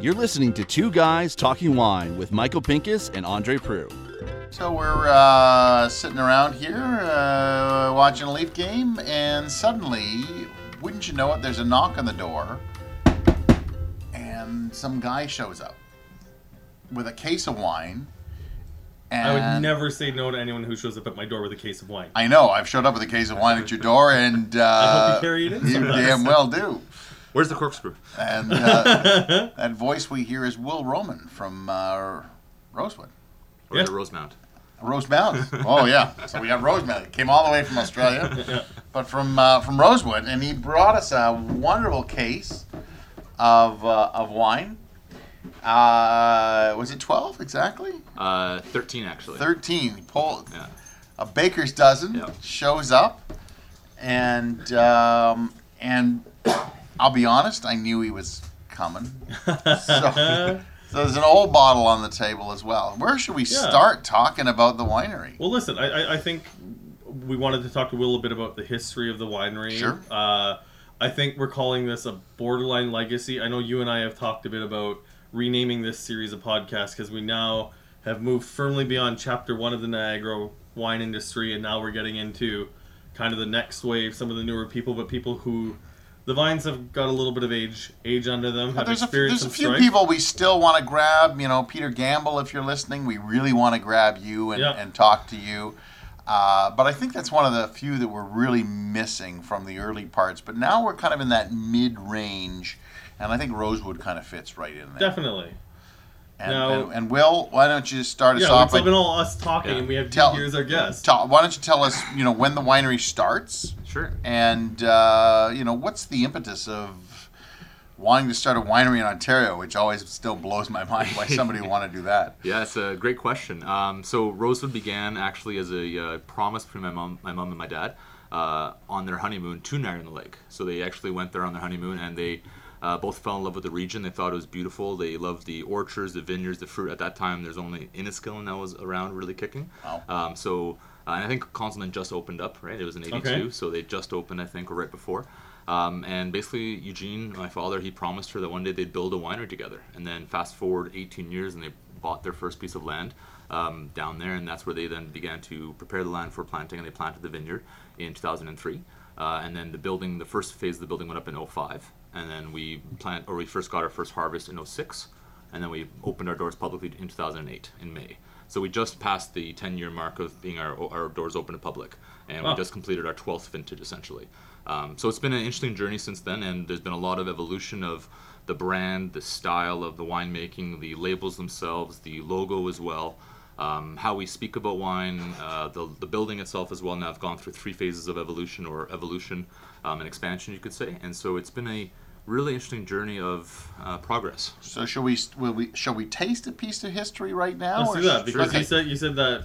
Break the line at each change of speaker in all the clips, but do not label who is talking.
You're listening to Two Guys Talking Wine with Michael Pinkus and Andre Proulx.
So we're uh, sitting around here uh, watching a Leaf game, and suddenly, wouldn't you know it, there's a knock on the door, and some guy shows up with a case of wine. And
I would never say no to anyone who shows up at my door with a case of wine.
I know. I've showed up with a case of wine at your door, and uh,
I hope you carry it in
You
sometimes.
damn well do.
Where's the corkscrew?
And uh, that voice we hear is Will Roman from uh, Rosewood.
Or
Yeah.
Rosemount?
Rosemount. Oh yeah. So we have Rosemount. He came all the way from Australia, but from uh, from Rosewood, and he brought us a wonderful case of uh, of wine. Uh, was it twelve exactly?
Uh, 13 actually.
Thirteen. He pulled
Yeah.
a baker's dozen.
Yeah.
Shows up, and um, and I'll be honest, I knew he was coming. So, so there's an old bottle on the table as well. Where should we
Yeah.
start talking about the winery?
Well, listen, I, I, I think we wanted to talk to Will a bit about the history of the winery.
Sure.
Uh, I think we're calling this a borderline legacy. I know you and I have talked a bit about renaming this series of podcasts because we now have moved firmly beyond chapter one of the Niagara wine industry, and now we're getting into kind of the next wave, some of the newer people, but people who the vines have got a little bit of age age under them, have
there's a,
experienced
there's a few
strife.
people we still want to grab. You know, Peter Gamble, if you're listening, we really want to grab you and,
Yeah.
and talk to you. Uh, but I think that's one of the few that we're really missing from the early parts. But now we're kind of in that mid range, and I think Rosewood kind of fits right in there.
Definitely.
And,
Now-
and, and Will, why don't you start us
Yeah,
off?
it's been all us talking,
Yeah.
and we have
Tell-
you here as our guest.
ta- why don't you tell us, you know, when the winery starts,
Sure.
and uh, you know, what's the impetus of wanting to start a winery in Ontario, which always still blows my mind why somebody would want to do that.
Yeah, it's a great question. Um, so Rosewood began actually as a uh, promise between my mom, my mom and my dad uh, on their honeymoon to Niagara Lake. So they actually went there on their honeymoon, and they uh, both fell in love with the region. They thought it was beautiful. They loved the orchards, the vineyards, the fruit. At that time, there's only Inniskillin that was around, really kicking.
Wow.
Um, so uh, and I think Konzelmann just opened up, right? It was in '82,
Okay.
so they just opened, I think, or right before. Um, and basically, Eugene, my father, he promised her that one day they'd build a winery together. And then fast forward 18 years, and they bought their first piece of land um, down there, and that's where they then began to prepare the land for planting, and they planted the vineyard in 2003. Uh, and then the building, the first phase of the building went up in 05, and then we plant, or we first got our first harvest in 06, and then we opened our doors publicly in 2008 in May. So we just passed the 10-year mark of being our, our doors open to public, and
Wow.
we just completed our 12th vintage essentially. Um, so it's been an interesting journey since then, and there's been a lot of evolution of the brand, the style of the winemaking, the labels themselves, the logo as well, um, how we speak about wine, uh, the, the building itself as well. Now I've gone through three phases of evolution or evolution um, and expansion, you could say, and so it's been a really interesting journey of uh, progress.
So shall we? Will we? Shall we taste a piece of history right now?
Let's
or
do that
sh-
because
okay.
you said you said that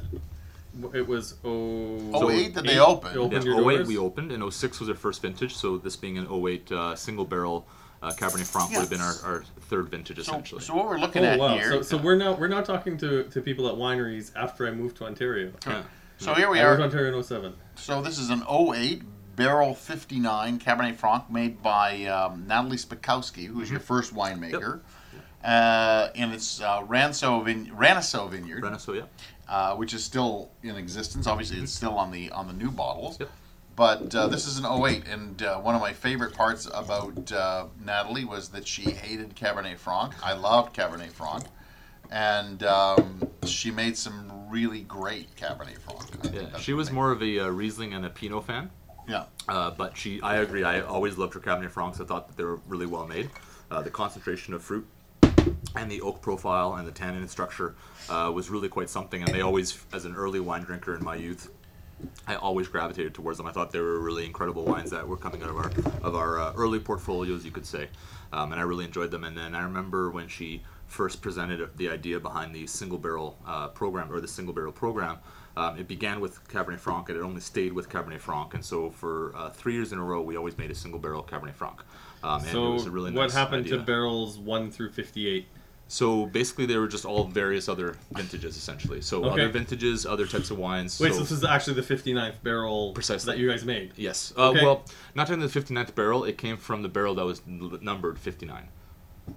it was oh
08 that they opened.
You opened
Yeah, 08
doors?
we opened, and 06 was our first vintage. So this being an 08 uh, single barrel uh, Cabernet Franc would have been our, our third vintage
So,
essentially.
so what we're looking
Oh
at
wow!
here.
So, so we're now we're now talking to, to people at wineries after I moved to Ontario.
yeah.
so here we
I
are.
Ontario in 07.
So this is an 08 barrel 59 Cabernet Franc made by um, Natalie Spytkowsky, who's
Mm-hmm.
your first winemaker. Uh, and it's uh, Ranso Vine- Vineyard,
yeah.
uh, which is still in existence. Obviously, it's still on the on the new bottles.
Yep.
But uh, this is an 08, and uh, one of my favorite parts about uh, Natalie was that she hated Cabernet Franc. I loved Cabernet Franc, and um, she made some really great Cabernet Franc.
Yeah, she was more of a uh, Riesling and a Pinot fan.
Yeah.
Uh, but she, I agree. I always loved her Cabernet Francs. I thought that they were really well made. Uh, the concentration of fruit and the oak profile and the tannin structure uh, was really quite something. And they always, as an early wine drinker in my youth, I always gravitated towards them. I thought they were really incredible wines that were coming out of our of our uh, early portfolios, you could say, um, and I really enjoyed them. And then I remember when she first presented the idea behind the single barrel uh, program or the single barrel program. Um, it began with Cabernet Franc, and it only stayed with Cabernet Franc. And so for uh, three years in a row, we always made a single barrel Cabernet Franc. Um, and it
So
was a really
what
nice
happened
idea.
to barrels one through 58?
So basically, they were just all various other vintages, essentially. So
Okay.
other vintages, other types of wines.
Wait,
so,
so this is actually the 59th barrel
Precisely.
that you guys made.
yes. Uh,
Okay.
Well, not in the 59th barrel. It came from the barrel that was numbered 59.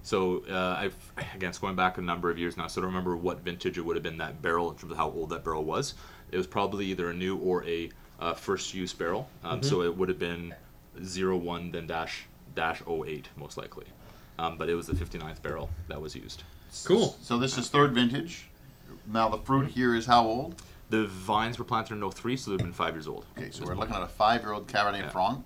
So uh, I've again, it's going back a number of years now, so I don't remember what vintage it would have been that barrel in terms of how old that barrel was. It was probably either a new or a uh, first use barrel. Um, So
Mm-hmm.
it would have been 01 then dash dash 08 most likely. Um, but it was the 59th barrel that was used.
Cool.
So this is third vintage. Now the fruit here is how old?
The vines were planted in 03, so they've been five years old.
Okay, so we're looking at a five-year-old Cabernet
Yeah.
Franc.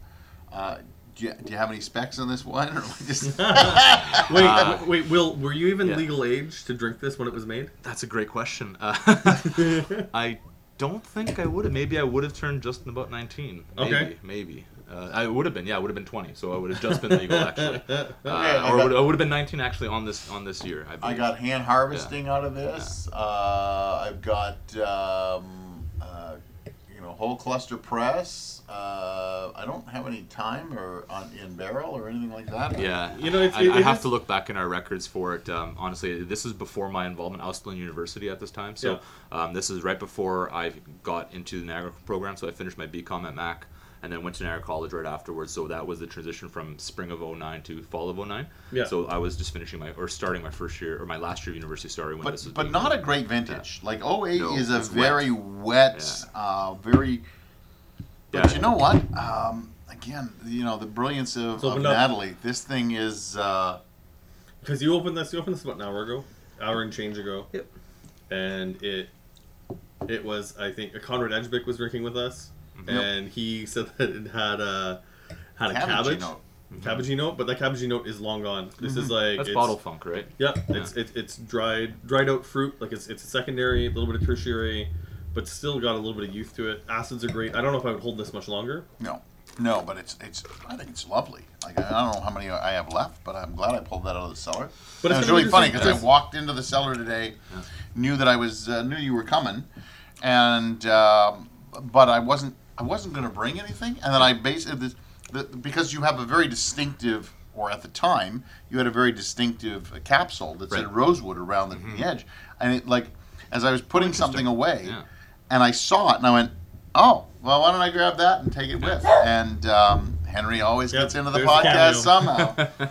Uh, do, you, do you have any specs on this wine, or just
Wait,
Uh,
w- wait, Will, were you even
yeah.
legal age to drink this when it was made?
That's a great question. Uh, I don't think I would have. Maybe I would have turned just in about 19. Maybe,
Okay.
maybe. Uh, I would have been. Yeah, I would have been 20. So I would have just been legal actually. Uh,
I
or
got-
would, I would have been 19 actually on this on this year. I,
I got hand harvesting out of this. Uh, I've got um, you know whole cluster press. Uh, I don't have any time or on in barrel or anything like that.
Yeah,
You know, it's-
I,
it-
I
it
have
is-
to look back in our records for it. Um, honestly, this is before my involvement. I was still in university at this time, so um, this is right before I got into the Niagara program. So I finished my BCom at Mac, and then went to Niagara College right afterwards. So that was the transition from spring of 09 to fall of 09.
Yeah.
So I was just finishing my or starting my first year or my last year of university starting when
But
this was.
but
being
not a great vintage. Like 08
No,
is a
it's wet.
very wet, uh, very. But
Yeah.
you know what? Um, again, you know the brilliance of, of. Natalie. This thing is. Uh,
Because you opened this, you opened this about an hour ago, hour and change ago.
Yep.
And it, it was I think Konrad Ejbich was drinking with us,
Mm-hmm.
and he said that it had a had a cabbage,
note.
cabbagey note, but that cabbagey note is long gone. This is like
Mm-hmm. That's
it's,
bottle funk, right?
Yeah, it's it, it's dried dried out fruit. Like it's it's a secondary, a little bit of tertiary, but still got a little bit of youth to it. Acids are great. I don't know if I would hold this much longer.
No, no, but it's it's. I think it's lovely. Like I don't know how many I have left, but I'm glad I pulled that out of the cellar.
But it's
it's
gonna
really funny because I walked into the cellar today, knew that I was uh, knew you were coming, and um, but I wasn't I wasn't going to bring anything, and then I basically this, the, because you have a very distinctive. Or at the time, you had a very distinctive uh, capsule that said rosewood around the, the edge, and it like as I was putting something away,
Yeah.
and I saw it, and I went, "Oh, well, why don't I grab that and take it with?" And um, Henry always
Yep,
gets into the
there's the
podcast somehow.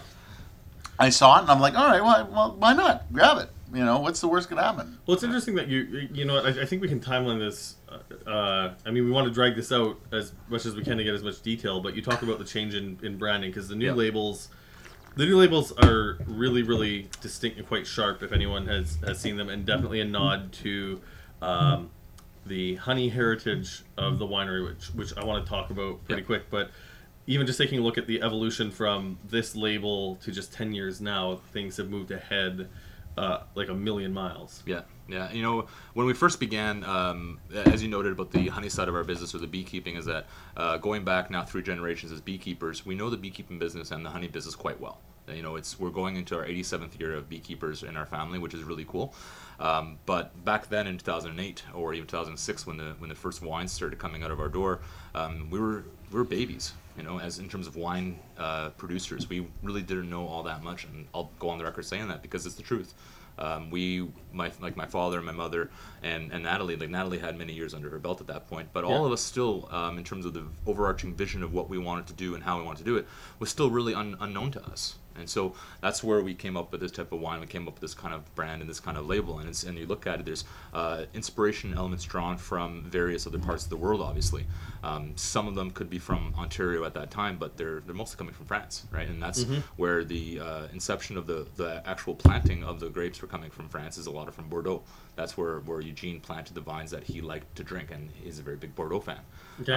I saw it, and I'm like, "All right, well, well, why not grab it? You know, what's the worst could happen?"
Well, it's interesting that you you know I, I think we can timeline this. Uh, uh, I mean, we want to drag this out as much as we can to get as much detail. But you talk about the change in, in branding because the new
Yeah.
labels, the new labels are really really distinct and quite sharp. If anyone has has seen them, and definitely a nod to. Um, the honey heritage of the winery, which which I want to talk about pretty
Yeah.
quick, but even just taking a look at the evolution from this label to just ten years now, things have moved ahead uh, like a million miles.
Yeah, yeah. You know, when we first began, um, as you noted about the honey side of our business or the beekeeping, is that uh, going back now three generations as beekeepers, we know the beekeeping business and the honey business quite well. You know, it's we're going into our 87th year of beekeepers in our family, which is really cool. Um, but back then in 2008 or even 2006, when the when the first wines started coming out of our door, um, we were we were babies. You know, as in terms of wine uh, producers, we really didn't know all that much, and I'll go on the record saying that because it's the truth. Um, we, my like my father, and my mother, and, and Natalie. Like Natalie had many years under her belt at that point, but all of us still, um, in terms of the overarching vision of what we wanted to do and how we wanted to do it, was still really un- unknown to us. And so that's where we came up with this type of wine. We came up with this kind of brand and this kind of label. And, it's, and you look at it, there's uh, inspiration elements drawn from various other parts of the world, obviously. Um, some of them could be from Ontario at that time, but they're, they're mostly coming from France, right? And that's where the uh, inception of the, the actual planting of the grapes were coming from France is a lot of from Bordeaux. That's where, where Eugene planted the vines that he liked to drink, and he's a very big Bordeaux fan.
Okay.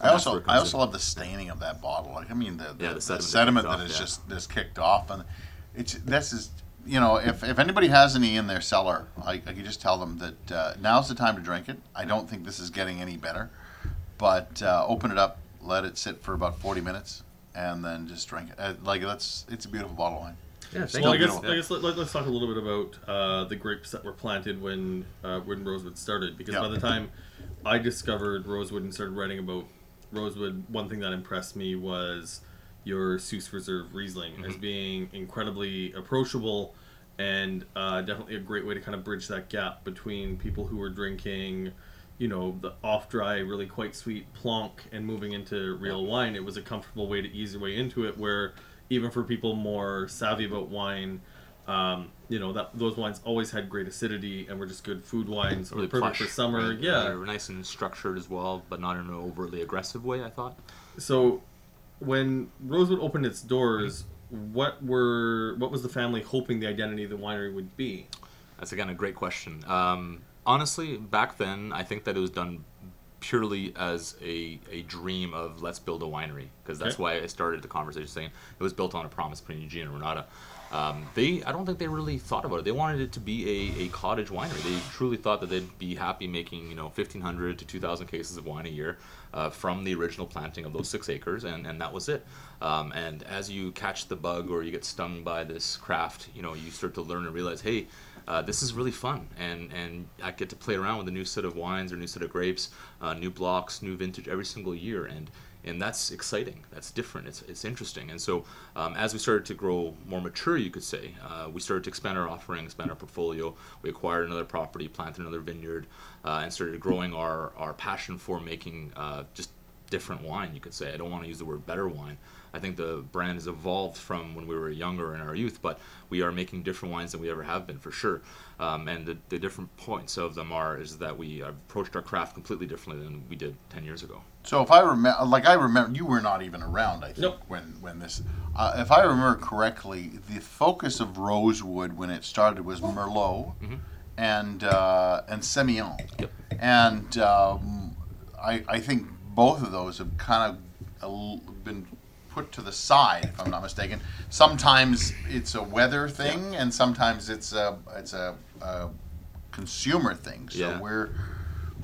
I also I also
in.
love the staining of that bottle. Like I mean the the,
Yeah, the
the
sediment
sediment,
that
that
kicked
is
yeah.
just just kicked off, and it's this is you know if, if anybody has any in their cellar, I, I can just tell them that uh, now's the time to drink it. I don't think this is getting any better, but uh, open it up, let it sit for about forty minutes, and then just drink it. Uh, like that's it's a beautiful bottle of wine.
Yeah,
Still
Well, I guess,
beautiful.
I guess let, let, us talk a little bit about uh, the grapes that were planted when uh, when Rosewood started. Because
Yeah.
by the time I discovered Rosewood and started writing about Rosewood, one thing that impressed me was your Süssreserve Riesling as being incredibly approachable and uh, definitely a great way to kind of bridge that gap between people who were drinking, you know, the off dry, really quite sweet plonk and moving into real wine. It was a comfortable way to ease your way into it, where even for people more savvy about wine. Um, you know that those wines always had great acidity and were just good food wines.
Really
perfect
plush,
for summer.
right?
Yeah,
They were nice and structured as well, but not in an overly aggressive way. I thought.
So, when Rosewood opened its doors, what were what was the family hoping the identity of the winery would be?
That's again a great question. Um, honestly, back then, I think that it was done purely as a, a dream of let's build a winery because that's
Okay.
why I started the conversation saying it was built on a promise between Eugene and Renata. Um, they, I don't think they really thought about it. They wanted it to be a, a cottage winery. They truly thought that they'd be happy making you know 1,500 to 2,000 cases of wine a year uh, from the original planting of those six acres, and, and that was it. Um, and as you catch the bug or you get stung by this craft, you know you start to learn and realize, hey, uh, this is really fun, and and I get to play around with a new set of wines or new set of grapes, uh, new blocks, new vintage every single year, and and that's exciting. That's different. It's it's interesting. And so um, as we started to grow more mature, you could say, uh, we started to expand our offering, expand our portfolio. We acquired another property, planted another vineyard, uh, and started growing our our passion for making uh, just different wine. You could say. I don't want to use the word better wine. I think the brand has evolved from when we were younger in our youth, but we are making different wines than we ever have been for sure. Um, and the, the different points of them are is that we approached our craft completely differently than we did 10 years ago.
So if I remember, like I remember, you were not even around. I think
Nope.
when when this, uh, if I remember correctly, the focus of Rosewood when it started was Merlot and uh, and Semillon,
Yep.
and um, I I think both of those have kind of been put to the side, if I'm not mistaken. Sometimes it's a weather thing, and sometimes it's a it's a, a consumer thing. So
Yeah.
we're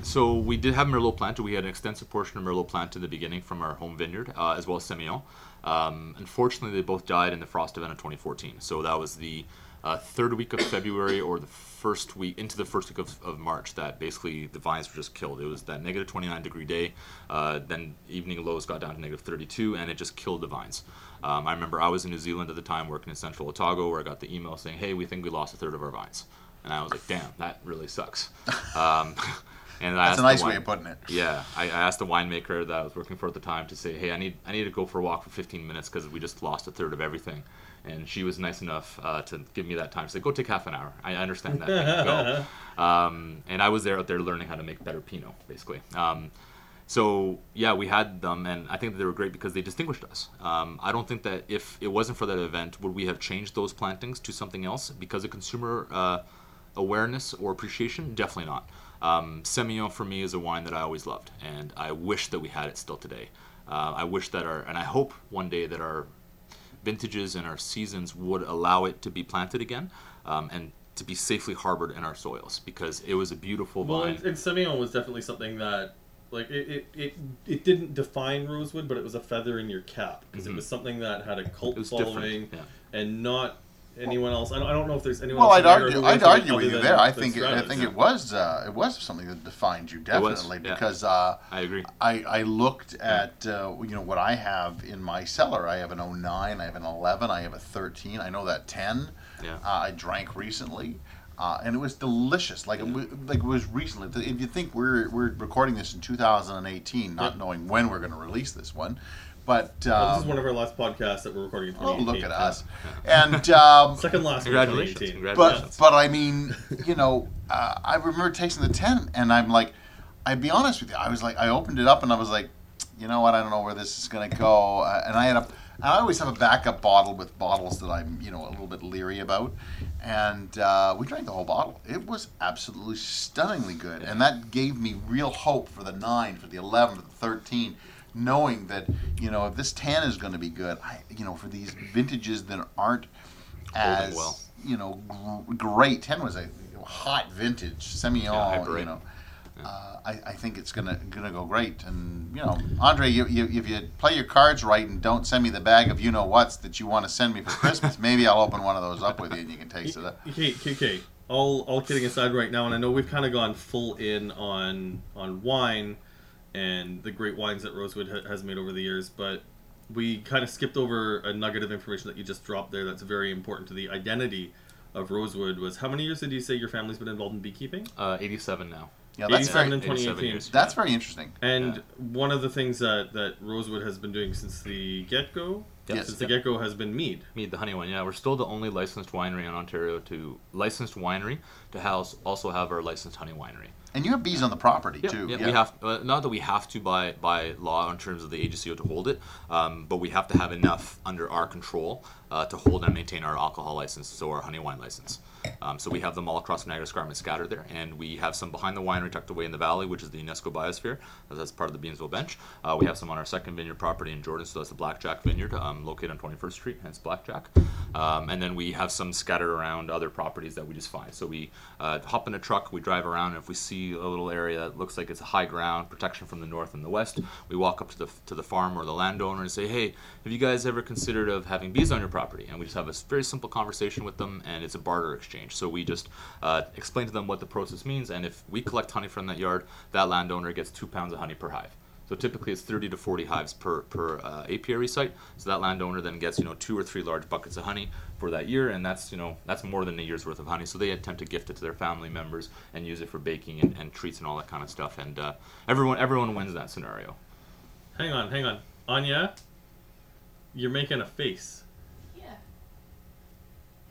So we did have Merlot planted. We had an extensive portion of Merlot planted in the beginning from our home vineyard, uh, as well as Semillon. Um, unfortunately, they both died in the frost event of 2014. So that was the uh, third week of February or the first week into the first week of, of March that basically the vines were just killed. It was that negative 29 degree day. Uh, then evening lows got down to negative 32, and it just killed the vines. Um, I remember I was in New Zealand at the time working in Central Otago, where I got the email saying, "Hey, we think we lost a third of our vines," and I was like, "Damn, that really sucks." Um, and I
that's a nice
wine-
way of putting it.
yeah, I, I asked the winemaker that I was working for at the time to say, "Hey, I need I need to go for a walk for 15 minutes because we just lost a third of everything." And she was nice enough uh, to give me that time. She said, "Go take half an hour. I understand that. Go." Um, and I was there out there learning how to make better Pinot, basically. Um, so yeah, we had them, and I think that they were great because they distinguished us. Um, I don't think that if it wasn't for that event, would we have changed those plantings to something else because of consumer uh, awareness or appreciation? Definitely not. Um, Semillon for me is a wine that I always loved, and I wish that we had it still today. Uh, I wish that our, and I hope one day that our vintages and our seasons would allow it to be planted again, um, and to be safely harbored in our soils because it was a beautiful
Well,
vine.
and, and Semillon was definitely something that, like, it, it, it, it didn't define Rosewood, but it was a feather in your cap because it was something that had a cult
Mm-hmm.
Following,
different,
and not anyone else. I don't, I don't know if there's anyone
Well,
else.
I'd argue. I'd
went for it
argue with you there. I think. It, I
Stratus.
think it was. Uh, it was something that defined you definitely
yeah.
because uh,
I agree.
I, I looked at uh, you know what I have in my cellar. I have an 09, I have an 11, I have a 13. I know that 10.
Yeah.
Uh, I drank recently. Uh, and it was delicious, like it, wa- like it was recently. If you think we're we're recording this in 2018, not
Yep.
knowing when we're going to release this one, but
Well, this
um,
is one of our last podcasts that we're recording in
oh look at us, and um,
Second last one in
Congratulations!
2018.
but
Congratulations!
but I mean, you know, uh, I remember tasting the ten, and I'm like, I'd be honest with you, I was like, I opened it up, and I was like, you know what, I don't know where this is gonna go, uh, and I had a, I always have a backup bottle with bottles that I'm, you know, a little bit leery about, and uh, we drank the whole bottle. It was absolutely stunningly good, and that gave me real hope for the nine, for the eleven, for the thirteen. Knowing that you know if this tan is going to be good, I you know for these vintages that aren't as
well.
you know, gr- great. Ten was a hot vintage Semillon.
Yeah,
you
hyper
know, uh, I, I think it's gonna gonna go great. And you know, Andre, you, you, if you play your cards right and don't send me the bag of you know what's that you want to send me for Christmas, maybe I'll open one of those up with you and you can taste it.
Okay, okay, okay. All, all kidding aside, right now, and I know we've kind of gone full in on on wine and the great wines that Rosewood ha- has made over the years, but we kind of skipped over a nugget of information that you just dropped there. That's very important to the identity of Rosewood was how many years did you say your family's been involved in beekeeping?
Uh, 87 now.
Yeah, that's
87
very,
and
87
2018.
years.
that's very interesting.
And one of the things that, that Rosewood has been doing since the get go,
Yes.
since the get go, has been mead.
Mead, the honey one. Yeah, we're still the only licensed winery in Ontario to licensed winery to house also have our licensed honey winery.
And you have bees on the property
Yeah,
too.
yeah, we have uh, not that we have to by by law in terms of the AGCO to hold it, um, but we have to have enough under our control uh, to hold and maintain our alcohol license, so our honey wine license. Um, so we have them all across Niagara Escarpment scattered there, and we have some behind the winery tucked away in the valley, which is the UNESCO biosphere. That's part of the Beamsville Bench. Uh, we have some on our second vineyard property in Jordan, so that's the Blackjack Vineyard, um, located on 21st Street, hence Blackjack. Um, and then we have some scattered around other properties that we just find. So we uh, hop in a truck, we drive around, and if we see a little area that looks like it's high ground, protection from the north and the west, we walk up to the to the farm or the landowner and say, "Hey, have you guys ever considered of having bees on your property?" And we just have a very simple conversation with them, and it's a barter exchange. So we just uh, explain to them what the process means, and if we collect honey from that yard, that landowner gets two pounds of honey per hive. So typically it's 30 to 40 hives per, per uh, apiary site. So that landowner then gets, you know, two or three large buckets of honey for that year, and that's, you know, that's more than a year's worth of honey. So they attempt to gift it to their family members and use it for baking and, and treats and all that kind of stuff. And uh, everyone everyone wins that scenario.
Hang on, hang on. Anya, you're making a face.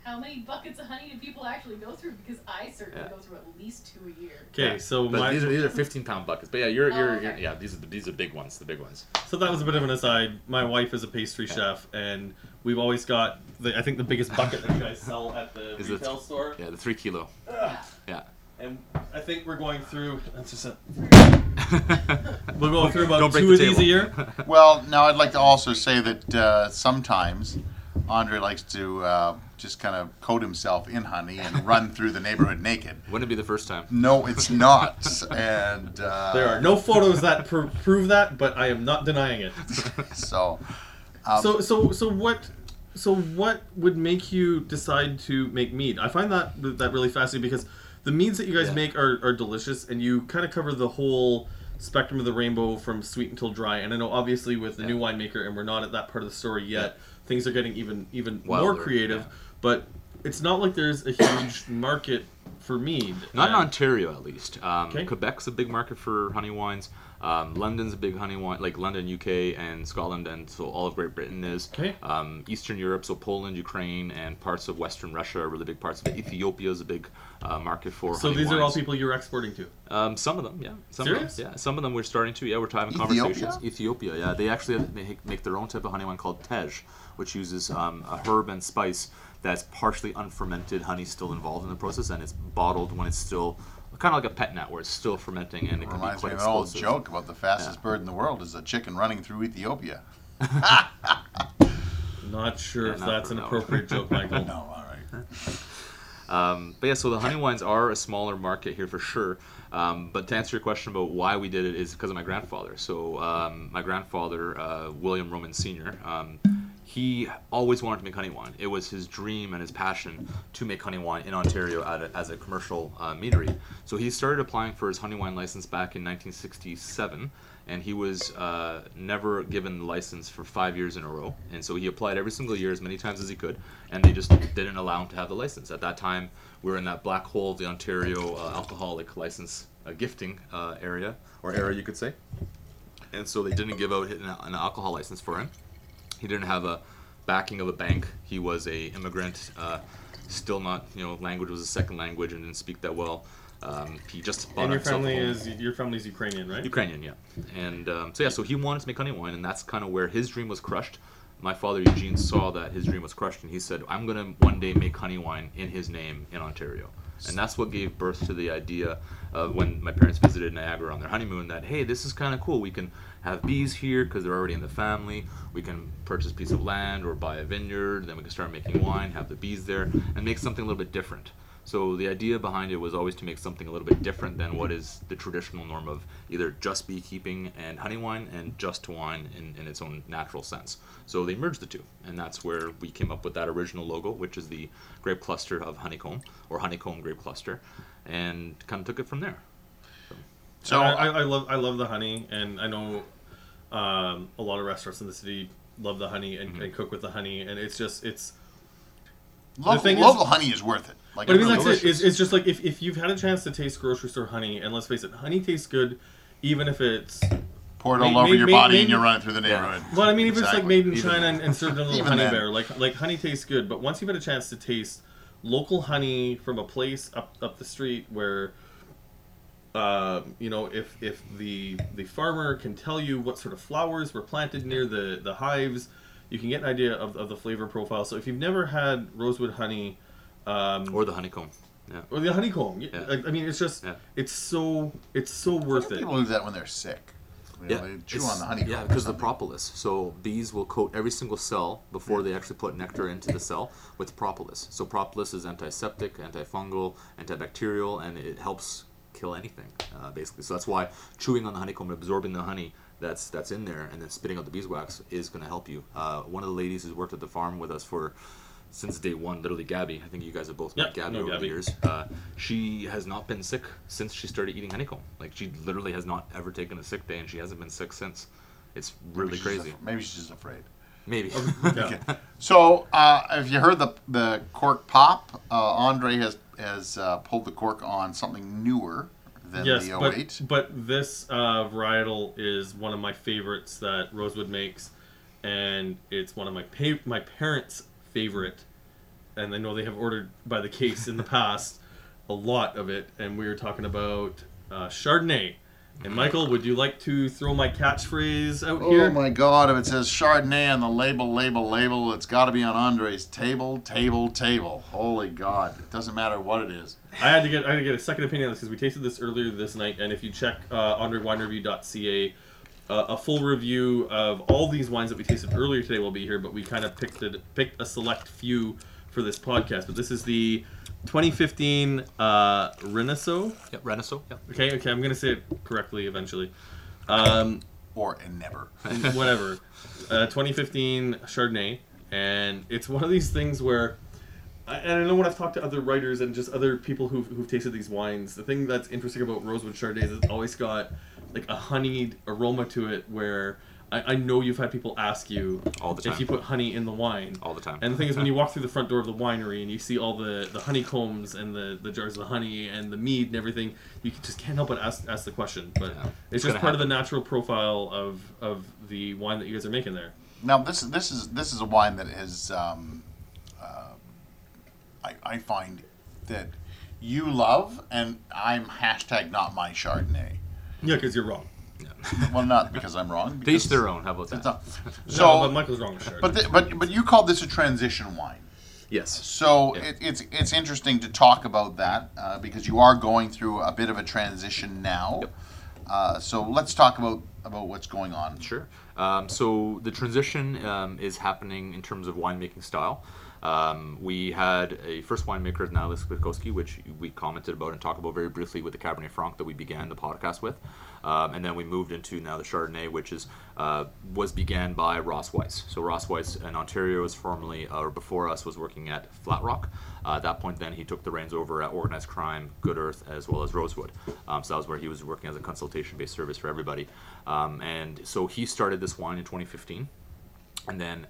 Yeah. How many buckets of honey do people actually go through? Because I certainly
Yeah.
go through at least two a year.
Okay,
Yeah.
so
But
my,
these are these are 15 pound buckets. But yeah, you're
Oh,
you're,
okay.
you're yeah these are the, these are big ones, the big ones.
so that was a bit of an aside. My wife is a pastry chef, and we've always got the I think the biggest bucket that you guys sell at the
Is it-
retail store.
Yeah, the three kilo.
Yeah.
Yeah.
And I think we're going through. That's just a, we'll go through about
Don't break
two of
the
these a year.
Well, now I'd like to also say that uh, sometimes Andre likes to uh, just kind of coat himself in honey and run through the neighborhood naked.
Wouldn't it be the first time?
No, it's not. and uh,
There are no photos that pr- prove that, but I am not denying it.
so. Um,
so so so what so what would make you decide to make mead? I find that that really fascinating because the meads that you guys
Yeah.
make are, are delicious and you kind of cover the whole spectrum of the rainbow from sweet until dry. And I know obviously with the
Yeah.
new winemaker and we're not at that part of the story yet, things are getting even even more creative.
yeah.
But it's not like there's a huge market for mead.
Not in Ontario, at least. Um,
Okay.
Quebec's a big market for honey wines. Um, London's a big honey wine, like London, UK, and Scotland, and so all of Great Britain is.
Okay.
Um, Eastern Europe, so Poland, Ukraine, and parts of Western Russia are really big parts of it. Ethiopia is a big uh, market for.
So
honey
these are all people you're exporting to.
Um, some of them, yeah. Some
Serious?
Of them, yeah. Some of them we're starting to. Yeah, we're having
Ethiopia?
conversations. Ethiopia, yeah. They actually make, make their own type of honey wine called tej, which uses um, a herb and spice that's partially unfermented honey still involved in the process, and it's bottled when it's still kind of like a pet nat where it's still fermenting and it can be
reminds me
quite
of an old joke about the fastest
Yeah.
bird in the world is a chicken running through Ethiopia.
Not sure
Yeah,
if
not
that's an appropriate joke, Michael.
No, all right.
Um, but yeah, so the honey wines are a smaller market here for sure. Um, but to answer your question about why we did it is because of my grandfather. So um, my grandfather, uh, William Roman Sr., um, he always wanted to make honey wine. It was his dream and his passion to make honey wine in Ontario a, as a commercial uh, meadery. So he started applying for his honey wine license back in 1967 and he was uh, never given the license for five years in a row. And so he applied every single year as many times as he could, and they just didn't allow him to have the license. At that time, we were in that black hole of the Ontario uh, alcoholic license uh, gifting uh, area, or era, you could say. And so they didn't give out an, an alcohol license for him. He didn't have a backing of a bank. He was a immigrant, uh, still not, you know, language was a second language and didn't speak that well. Um, he just bought
And your family is your family's Ukrainian, right?
Ukrainian, yeah. And um, so yeah, so he wanted to make honey wine, and that's kind of where his dream was crushed. My father Eugene saw that his dream was crushed, and he said, "I'm gonna one day make honey wine in his name in Ontario." And that's what gave birth to the idea of when my parents visited Niagara on their honeymoon. That hey, this is kind of cool. We can have bees here because they're already in the family. We can purchase a piece of land or buy a vineyard. Then we can start making wine, have the bees there, and make something a little bit different. So the idea behind it was always to make something a little bit different than what is the traditional norm of either just beekeeping and honey wine and just wine in, in its own natural sense. So they merged the two, and that's where we came up with that original logo, which is the grape cluster of honeycomb or honeycomb grape cluster, and kind of took it from there.
So
I, I, I love I love the honey, and I know um, a lot of restaurants in the city love the honey and,
Mm-hmm.
and cook with the honey, and it's just it's
Local,
thing is-
local honey is worth it. Like,
But I mean, that's it. It's, it's just like if, if you've had a chance to taste grocery store honey, and let's face it, honey tastes good, even if it's.
Pour it
May-
all over
may-
your
may-
body
maybe-
and you're running through the
Yeah.
neighborhood.
Well, I mean, if it's like made in
Even
China and, and served in a little honey
then.
bear, like like honey tastes good, but once you've had a chance to taste local honey from a place up up the street where. Uh, you know, if if the the farmer can tell you what sort of flowers were planted near the the hives, you can get an idea of, of the flavor profile. So if you've never had rosewood honey, um,
Or the honeycomb. Yeah.
or the honeycomb.
Yeah.
I, I mean, it's just
Yeah.
it's so it's so worth it.
People do that when they're sick. You know,
Yeah,
they chew
it's-
on the honeycomb.
Yeah, because the propolis. So bees will coat every single cell before they actually put nectar into the cell with propolis. So propolis is antiseptic, antifungal, antibacterial, and it helps kill anything uh, basically. So that's why chewing on the honeycomb, and absorbing the honey that's that's in there, and then spitting out the beeswax is going to help you. Uh, one of the ladies who's worked at the farm with us for since day one, literally Gabby. I think you guys have both met
Yep,
Gabby
know
over
Gabby.
the years. Uh, she has not been sick since she started eating honeycomb. Like she literally has not ever taken a sick day, and she hasn't been sick since. It's really
Maybe
crazy.
af- maybe she's just afraid.
Maybe.
Yeah.
So, uh, if you heard the the cork pop, uh, Andre has has uh, pulled the cork on something newer than
Yes,
the
but
08.
but this uh, varietal is one of my favorites that Rosewood makes, and it's one of my pa- my parents' favorite, and I know they have ordered by the case in the past a lot of it, and we were talking about uh, Chardonnay. And Michael, would you like to throw my catchphrase out
Oh
here?
Oh my God! If it says Chardonnay on the label, label, label, it's got to be on Andre's table, table, table. Holy God! It doesn't matter what it is.
I had to get I had to get a second opinion on this because we tasted this earlier this night, and if you check uh, andrewinereview.ca, uh, a full review of all these wines that we tasted earlier today will be here. But we kind of picked it, picked a select few for this podcast. But this is the 2015 uh, Renaissance.
yep, Renaissance. Yep.
Okay, okay, I'm gonna say it correctly eventually. Um,
Or and never.
whatever. Uh, 2015 Chardonnay, and it's one of these things where, I- and I know when I've talked to other writers and just other people who've, who've tasted these wines, the thing that's interesting about Rosewood Chardonnay is it's always got like a honeyed aroma to it where. I, I know you've had people ask you
All the
if you put honey in the wine.
All the time.
And the thing is, when you walk through the front door of the winery and you see all the, the honeycombs and the, the jars of the honey and the mead and everything, you just can't help but ask, ask the question. But
Yeah.
it's
It's
just
gonna
part of the natural profile of, of the wine that you guys are making there.
Now this is this is this is a wine that is um, uh, I, I find that you love, and I'm hashtag not my Chardonnay.
Yeah, because you're wrong.
Well, not because I'm wrong.
To
because
each their own. How about
it's
that?
not-
So,
So,
but Michael's wrong with Chardonnay.
but the, but but you called this a transition wine.
Yes.
So
Yeah.
it, it's it's interesting to talk about that uh, because you are going through a bit of a transition now.
Yep.
Uh, so let's talk about about what's going on.
Sure. Um, so the transition um, is happening in terms of winemaking style. Um, we had a first winemaker, Natalie Spytkowsky, which we commented about and talked about very briefly with the Cabernet Franc that we began the podcast with. Um, and then we moved into now the Chardonnay, which is uh, was began by Ross Wise. So Ross Wise in Ontario was formerly, or before us, was working at Flat Rock. Uh, at that point, then he took the reins over at Organized Crime, Good Earth, as well as Rosewood. Um, so that was where he was working as a consultation-based service for everybody. Um, and so he started this wine in 2015, and then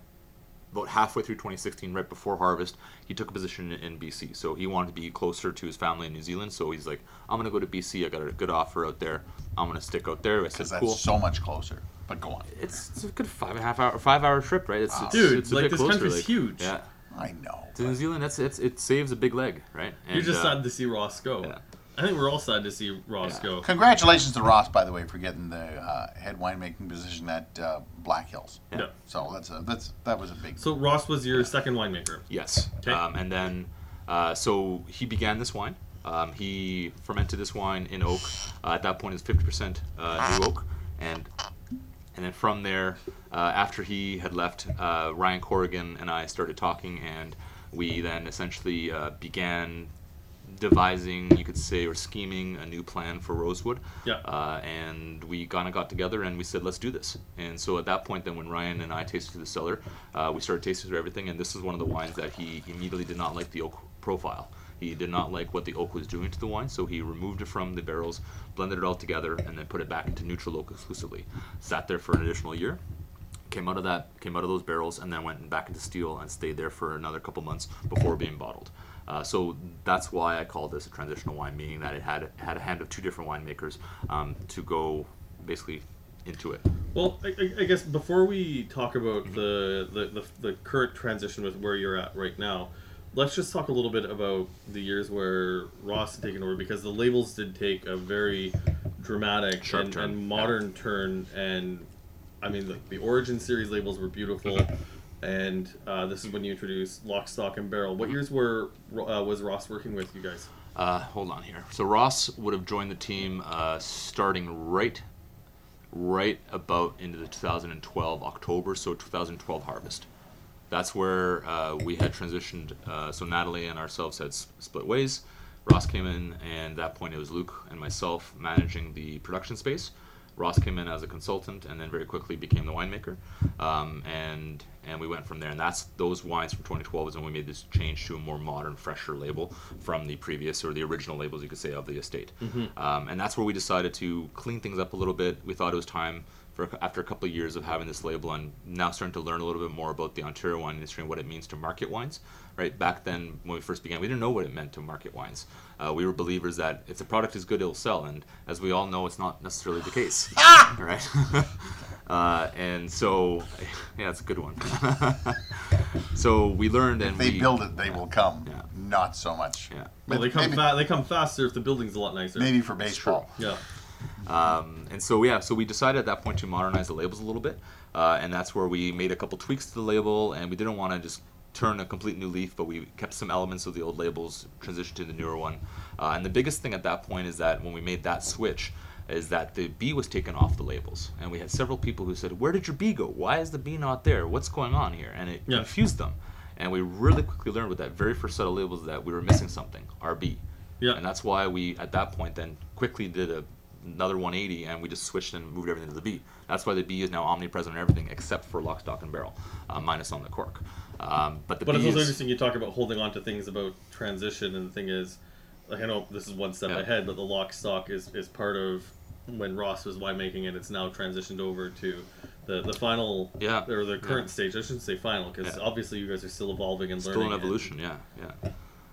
about halfway through 2016, right before harvest, he took a position in, in BC. So he wanted to be closer to his family in New Zealand. So he's like, I'm gonna go to BC. I got a good offer out there. I'm gonna stick out there. I said,
Because that's
cool.
so much closer. But go on.
it's, it's a good five and a half hour, five hour trip, right? It's, it's
Dude,
it's a
like,
bit
this
closer,
country's
like-
huge.
Yeah,
I know.
to New Zealand, that's it's, it saves a big leg, right?
You're just
uh,
sad to see Ross go.
yeah.
I think we're all sad to see Ross
Yeah.
go.
Congratulations to Ross, by the way, for getting the uh, head winemaking position at uh, Black Hills.
Yeah.
Yeah.
So that's a, that's that was a big.
So Ross was your second winemaker.
Yes.
'Kay.
Um, and then, uh, so he began this wine. Um, he fermented this wine in oak. Uh, at that point, it's 50% uh, new oak, and and then from there, uh, after he had left, uh, Ryan Corrigan and I started talking, and we then essentially uh, began devising, you could say, or scheming a new plan for Rosewood.
Yeah.
Uh, and we kind of got together and we said, let's do this. And so at that point, then when Ryan and I tasted through the cellar, uh, we started tasting through everything. And this is one of the wines that he immediately did not like the oak profile. He did not like what the oak was doing to the wine, so he removed it from the barrels, blended it all together, and then put it back into neutral oak exclusively. Sat there for an additional year, came out of that, came out of those barrels, and then went back into steel and stayed there for another couple months before being bottled. Uh, so that's why I call this a transitional wine, meaning that it had had a hand of two different winemakers um, to go basically into it.
Well, I, I- guess before we talk about the, the, the, the current transition with where you're at right now, let's just talk a little bit about the years where Ross had taken over because the labels did take a very dramatic and, and modern turn. And I mean, the, the Origin series labels were beautiful. And uh, this is when you introduced Lock, Stock, and Barrel. What years were uh, was Ross working with you guys?
Uh, hold on here. So Ross would have joined the team uh, starting right, right about into the 2012 October, so 2012 harvest. That's where uh, we had transitioned. Uh, so Natalie and ourselves had split ways. Ross came in, and at that point it was Luke and myself managing the production space. Ross came in as a consultant, and then very quickly became the winemaker, um, and and we went from there. And that's those wines from 2012 is when we made this change to a more modern, fresher label from the previous or the original labels you could say of the estate. Um, and that's where we decided to clean things up a little bit. We thought it was time for after a couple of years of having this label and now starting to learn a little bit more about the Ontario wine industry and what it means to market wines. Right back then, when we first began, we didn't know what it meant to market wines. Uh, we were believers that if the product is good, it'll sell, and as we all know, it's not necessarily the case. right? uh, and so, yeah, it's a good one. so we learned, and
If they
we
build it, they will come.
Yeah.
Not so much.
Yeah.
Well, they come
maybe,
fa- they come faster if the building's a lot nicer.
maybe for baseball.
Yeah.
Um, and so yeah, so we decided at that point to modernize the labels a little bit, uh, and that's where we made a couple tweaks to the label, and we didn't want to just turn a complete new leaf, but we kept some elements of the old labels, transitioned to the newer one. Uh, and the biggest thing at that point is that when we made that switch, is that the B was taken off the labels, and we had several people who said, "Where did your B go? Why is the B not there? What's going on here?" And it
Yeah.
confused them. And we really quickly learned with that very first set of labels that we were missing something, our B.
Yeah.
And that's why we, at that point, then quickly did a, another 180 and we just switched and moved everything to the B. That's why the B is now omnipresent in everything except for lock, stock, and barrel, uh, minus on the cork. Um, but the
But
B
it's also
is,
interesting you talk about holding on to things about transition, and the thing is, like I know this is one step
Yeah.
ahead, but the lock stock is, is part of when Ross was winemaking, and it's now transitioned over to the, the final
Yeah,
or the current
yeah.
stage. I shouldn't say final because
Yeah.
obviously you guys are still evolving and
still
learning.
an
and-
evolution, yeah, yeah.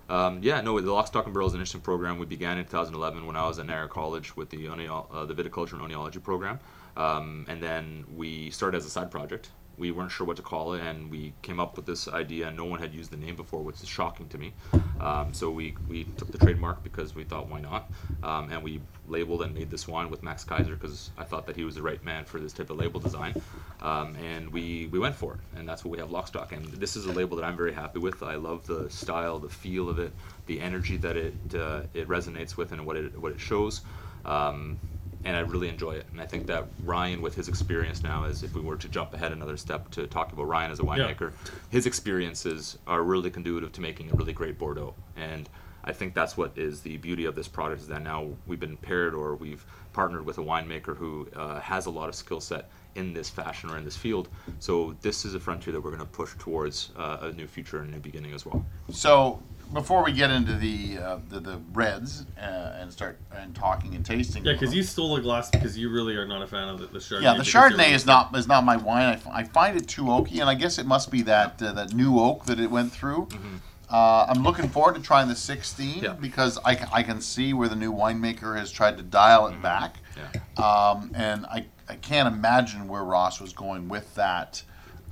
Um, yeah, no, the Lock, Stock, and Barrel is an interesting program. We began in 2011 when I was at Niagara College with the uh, the viticulture and oenology program, um, and then we started as a side project. We weren't sure what to call it, and we came up with this idea. No one had used the name before, which is shocking to me. Um, so we, we took the trademark because we thought, why not? Um, and we labeled and made this wine with Max Kaiser because I thought that he was the right man for this type of label design. Um, and we, we went for it, and that's what we have Lockstock. And this is a label that I'm very happy with. I love the style, the feel of it, the energy that it uh, it resonates with, and what it what it shows. Um, and I really enjoy it. And I think that Ryan, with his experience now, as if we were to jump ahead another step to talk about Ryan as a winemaker, his experiences are really conducive to making a really great Bordeaux. And I think that's what is the beauty of this product is that now we've been paired or we've partnered with a winemaker who uh, has a lot of skill set in this fashion or in this field. So this is a frontier that we're going to push towards uh, a new future and a new beginning as well.
So before we get into the uh, the, the reds uh, and start and talking and tasting,
Yeah, because you stole a glass because you really are not a fan of the, the Chardonnay.
Yeah, the Chardonnay is not is not my wine. I, f- I find it too oaky, and I guess it must be that uh, that new oak that it went through. Uh, I'm looking forward to trying the 16
Mm-hmm. Yeah.
because I, c- I can see where the new winemaker has tried to dial it back,
Mm-hmm. Yeah.
um, and I, I can't imagine where Ross was going with that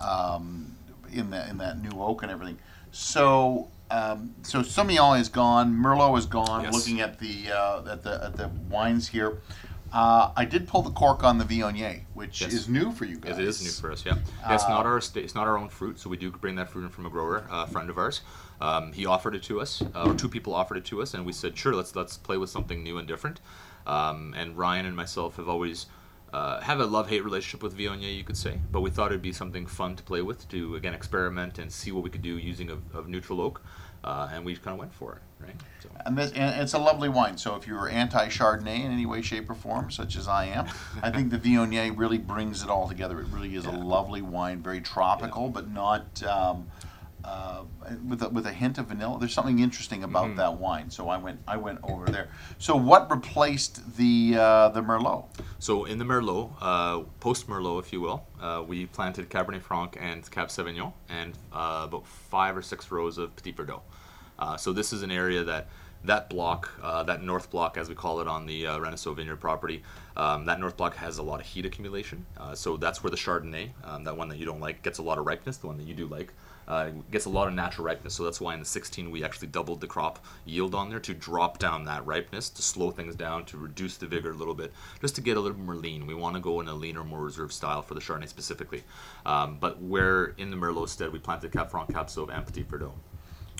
um, in that in that new oak and everything. So um, so Sauvignon is gone, Merlot is gone.
Yes.
Looking at the uh, at the at the wines here. Uh, I did pull the cork on the Viognier, which
Yes.
is new for you guys.
It is new for us, yeah. yeah it's not our it's not our own fruit, so we do bring that fruit in from a grower, a friend of ours. Um, he offered it to us, uh, or two people offered it to us, and we said, sure, let's let's play with something new and different. Um, and Ryan and myself have always uh, have a love hate relationship with Viognier, you could say, but we thought it'd be something fun to play with, to again experiment and see what we could do using of, of neutral oak, uh, and we kind of went for it, right? So.
And, this, and it's a lovely wine. So if you're anti-Chardonnay in any way, shape, or form, such as I am, I think the Viognier really brings it all together. It really is a lovely wine, very tropical, but not um, uh, with a, with a hint of vanilla. There's something interesting about
Mm-hmm.
that wine, so I went I went over there. So what replaced the uh, the Merlot?
So in the Merlot, uh, post Merlot, if you will, uh, we planted Cabernet Franc and Cab Sauvignon, and uh, about five or six rows of Petit Verdot. Uh, so this is an area that that block, uh, that north block, as we call it on the uh, Renaissance Vineyard property, um, that north block has a lot of heat accumulation. Uh, so that's where the Chardonnay, um, that one that you don't like, gets a lot of ripeness. The one that you do like uh, gets a lot of natural ripeness. So that's why in the 16 we actually doubled the crop yield on there to drop down that ripeness, to slow things down, to reduce the vigor a little bit, just to get a little more lean. We want to go in a leaner, more reserved style for the Chardonnay specifically. Um, but where in the Merlot stead we planted Cab Franc, Cab Sauv, and Petit Verdot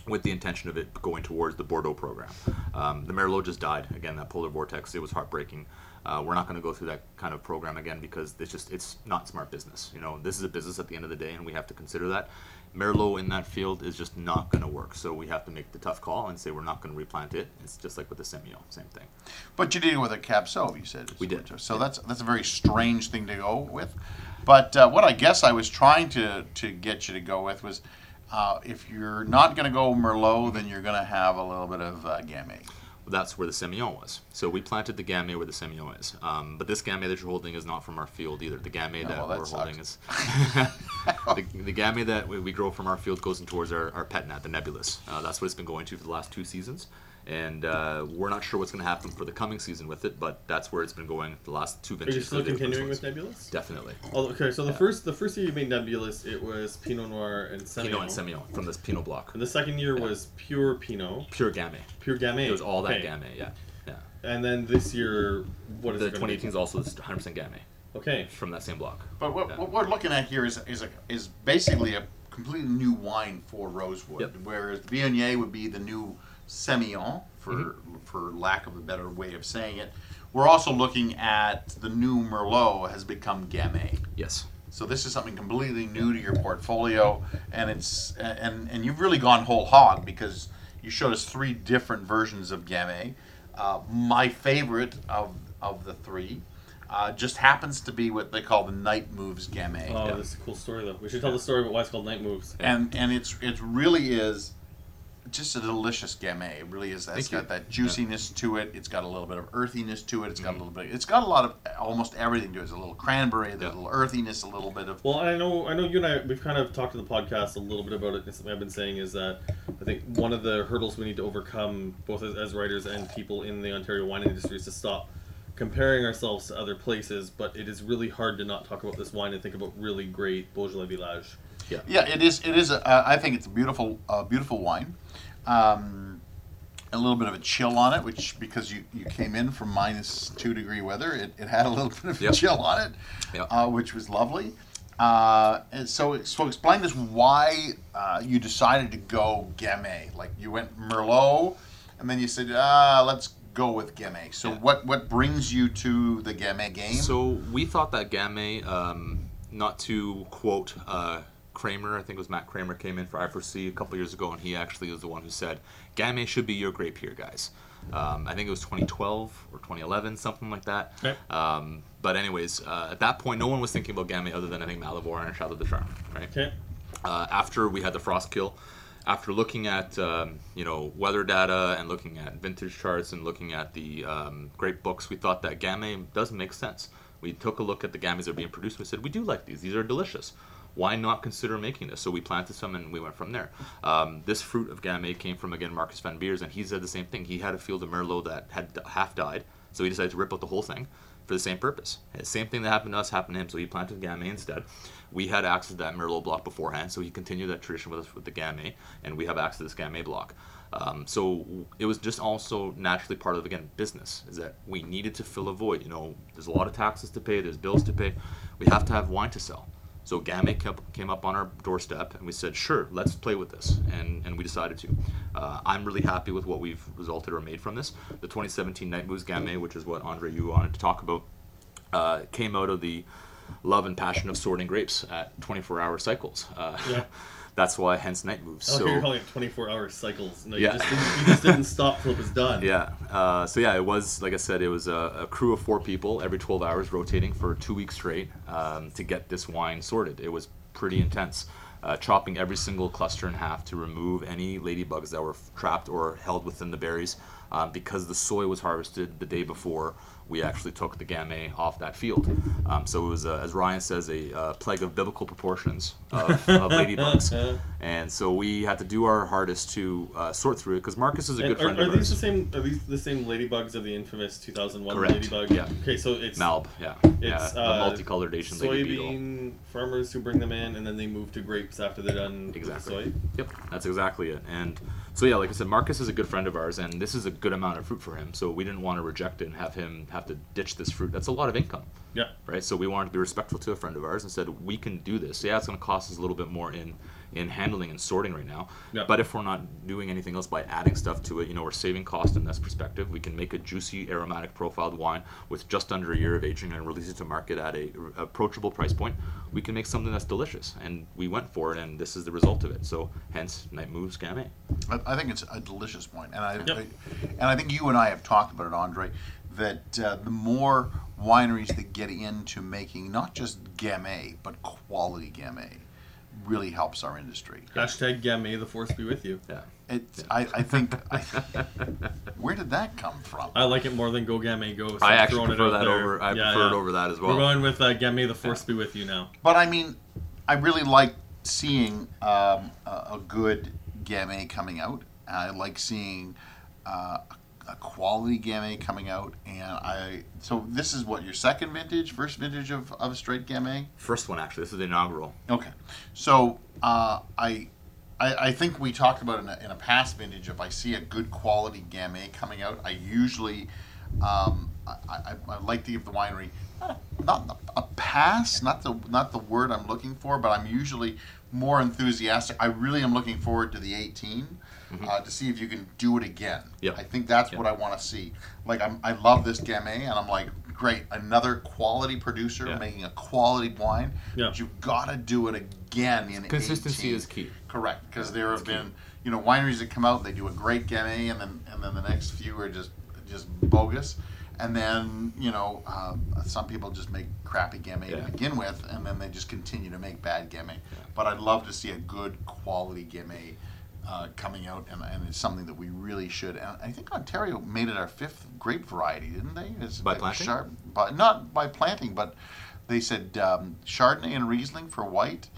with the intention of it going towards the Bordeaux program. Um, the Merlot just died again. That polar vortex. It was heartbreaking. Uh, we're not going to go through that kind of program again because it's just it's not smart business. You know, this is a business at the end of the day, and we have to consider that. Merlot in that field is just not going to work. So we have to make the tough call and say we're not going to replant it. It's just like with the Semillon, same thing.
But you did it with a Cab Sauv, you said.
We did,
So that's that's a very strange thing to go with. But uh, what I guess I was trying to, to get you to go with was, uh, if you're not going to go Merlot, then you're going to have a little bit of uh, Gamay.
that's where the Semillon was. So we planted the Gamay where the Semillon is. Um, but this Gamay that you're holding is not from our field either. The Gamay
Oh,
that
well, that
we're
sucks.
holding is the, the Gamay that we, we grow from our field goes in towards our, our pet nat, the Nebulous. Uh, that's what it's been going to for the last two seasons. And uh, we're not sure what's going to happen for the coming season with it, but that's where it's been going the last two
Are you still
for the first
continuing with Nebulous?
Definitely.
Oh, okay, so the first the first year you made Nebulous, it was Pinot Noir and Semillon.
Pinot and Semillon from this Pinot block.
And the second year was pure Pinot,
Pure Gamay.
pure Gamay.
It was all that
okay.
Gamay, yeah. Yeah.
And then this year, what is
The
it gonna be?
2018 is also 100% Gamay
Okay.
from that same block.
But what,
Yeah.
what we're looking at here is is, a, is basically a completely new wine for Rosewood,
Yep.
whereas the Viognier would be the new Semillon, for
Mm-hmm.
for lack of a better way of saying it. We're also looking at the new Merlot has become Gamay.
Yes.
So this is something completely new to your portfolio, and it's and and you've really gone whole hog because you showed us three different versions of Gamay. Uh, my favorite of of the three uh, just happens to be what they call the Night Moves Gamay,
Oh,
Yeah.
this is a cool story though. We should tell the story about why it's called Night Moves.
and and it's it really is just a delicious Gamay. It really is. It's got that juiciness to it. It's got a little bit of earthiness to it. It's
Mm-hmm.
got a little bit. It's got a lot of almost everything to it. There's a little cranberry. There's
Yeah.
a little earthiness. A little bit of
Well, I know, I know you and I, we've kind of talked to the podcast a little bit about it. And something I've been saying is that I think one of the hurdles we need to overcome, both as, as writers and people in the Ontario wine industry, is to stop comparing ourselves to other places. But it is really hard to not talk about this wine and think about really great Beaujolais Village.
Yeah, it is. It is. A, uh, I think it's a beautiful, uh, beautiful wine. Um, a little bit of a chill on it, which because you, you came in from minus two degree weather, it, it had a little bit of
Yep.
chill on it,
Yep.
uh, which was lovely. Uh, and so, so explain this why uh, you decided to go Gamay. Like you went Merlot, and then you said, ah, let's go with Gamay. So
Yeah.
what what brings you to the Gamay game?
So we thought that Gamay, um, not to quote uh, Kramer, I think it was Matt Kramer came in for I4C a couple years ago, and he actually was the one who said Gamay should be your grape here, guys. Um, I think it was 2012 or 2011, something like that.
Okay.
Um, but anyways, uh, at that point, no one was thinking about Gamay other than I think Malivoire and Chateau des Charmes, right?
Okay.
uh, after we had the frost kill, after looking at um, you know weather data and looking at vintage charts and looking at the um, great books, we thought that Gamay does make sense. We took a look at the Gamays that are being produced. We said we do like these. These are delicious. Why not consider making this? So we planted some and we went from there. Um, this fruit of Gamay came from again Marcus van Beers, and he said the same thing. He had a field of Merlot that had half died, so he decided to rip out the whole thing for the same purpose. The same thing that happened to us happened to him, so he planted Gamay instead. We had access to that Merlot block beforehand, so he continued that tradition with us with the Gamay, and we have access to this Gamay block. Um, so it was just also naturally part of again business is that we needed to fill a void. You know, there's a lot of taxes to pay, there's bills to pay. We have to have wine to sell. So Gamay kept, came up on our doorstep, and we said, "Sure, let's play with this," and and we decided to. Uh, I'm really happy with what we've resulted or made from this. The 2017 Night Moves Gamay, which is what Andre you wanted to talk about, uh, came out of the love and passion of sorting grapes at 24-hour cycles. Uh,
Yeah.
that's why, hence Night Moves.
Oh,
so
you're calling it 24 hour cycles. No,
Yeah.
you, just didn't, you just didn't stop till it was done.
Yeah. Uh, so yeah, it was like I said, it was a, a crew of four people every 12 hours rotating for two weeks straight um, to get this wine sorted. It was pretty intense. uh, chopping every single cluster in half to remove any ladybugs that were trapped or held within the berries. Um, because the soy was harvested the day before, we actually took the gamay off that field. Um, so it was, uh, as Ryan says, a uh, plague of biblical proportions of, of ladybugs. And so we had to do our hardest to uh, sort through it because Marcus is a good
are,
friend
are
of
these the same? Are these the same ladybugs of the infamous 2001
Correct,
ladybug?
yeah.
Okay, so it's
Malb, yeah, yeah,
It's,
the
uh,
multicolored Asian lady beetle.
soybean farmers who bring them in, and then they move to grapes after they're done
Exactly.
soy.
Yep, that's exactly it. And so yeah, like I said, Marcus is a good friend of ours, and this is a good amount of fruit for him. So we didn't want to reject it and have him have to ditch this fruit. That's a lot of income,
Yeah.
right? So we wanted to be respectful to a friend of ours and said we can do this. Yeah, it's going to cost us a little bit more in in handling and sorting right now.
Yeah.
But if we're not doing anything else by adding stuff to it, you know, we're saving cost in this perspective. We can make a juicy, aromatic profiled wine with just under a year of aging and release it to market at a r- approachable price point. We can make something that's delicious, and we went for it, and this is the result of it. So, hence, Night Moves Gamay.
I, I think it's a delicious point, and I,
Yep.
I- and I think you and I have talked about it, Andre. That uh, the more wineries that get into making not just gamay but quality gamay really helps our industry.
Hashtag Gamay, the force be with you.
Yeah.
It's, I, I think. I, where did that come from?
I like it more than Go Gamay Go. so
I
I'm
actually
throwing it
prefer that
there.
over. I
Yeah,
prefer it over that as well.
We're going with uh, Gamay, the force be with you now.
But I mean, I really like seeing um, a, a good gamay coming out. I like seeing uh, a quality gamay coming out, and I. So this is what your second vintage, first vintage of, of straight gamay.
First one, actually. This is the inaugural.
Okay, so uh, I, I I think we talked about in a, in a past vintage. If I see a good quality gamay coming out, I usually um, I, I, I like to give the winery a, not a pass, not the not the word I'm looking for, but I'm usually more enthusiastic. I really am looking forward to the 18 uh, to see if you can do it again.
Mm-hmm. Yep.
I think that's
Yep.
what I want to see. Like I'm, I love this gamay, and I'm like, great, another quality producer
Yeah.
making a quality wine.
Yeah.
But you've got to do it again in
Consistency
18.
is key.
Correct, because there have been you know wineries that come out, they do a great gamay, and then and then the next few are just just bogus. And then you know uh, some people just make crappy gamay
Yeah.
to begin with, and then they just continue to make bad gamay. yeah. But I'd love to see a good quality gamay uh, coming out, and, and it's something that we really should. And I think Ontario made it our fifth grape variety, didn't they? It's
By planting?
Char- by, not by planting, but they said um, Chardonnay and Riesling for white,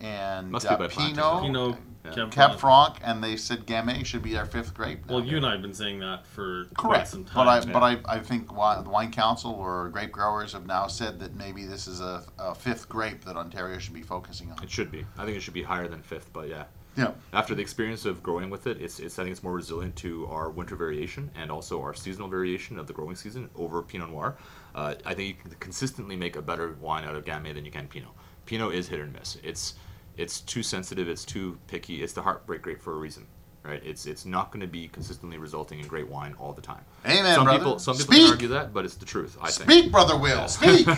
and
Must be
uh,
by planting,
Pinot.
Pinot,
Yeah.
Cab
Cab
Franc.
Franc, and they said Gamay should be our fifth grape. now.
Well, you and I have been saying that for quite
Correct,
some time.
but I
yeah.
but I, I think wi- the wine council or grape growers have now said that maybe this is a, a fifth grape that Ontario should be focusing on.
It should be. I think it should be higher than fifth, but yeah.
Yeah,
After the experience of growing with it, it's, it's I think it's more resilient to our winter variation and also our seasonal variation of the growing season over Pinot Noir. Uh, I think you can consistently make a better wine out of Gamay than you can Pinot. Pinot is hit or miss. It's it's too sensitive. It's too picky. It's the heartbreak grape for a reason, right? It's it's not going to be consistently resulting in great wine all the time.
Amen,
some
brother.
people some people
Speak!
can argue that, but it's the truth. I think.
speak, brother Will, speak.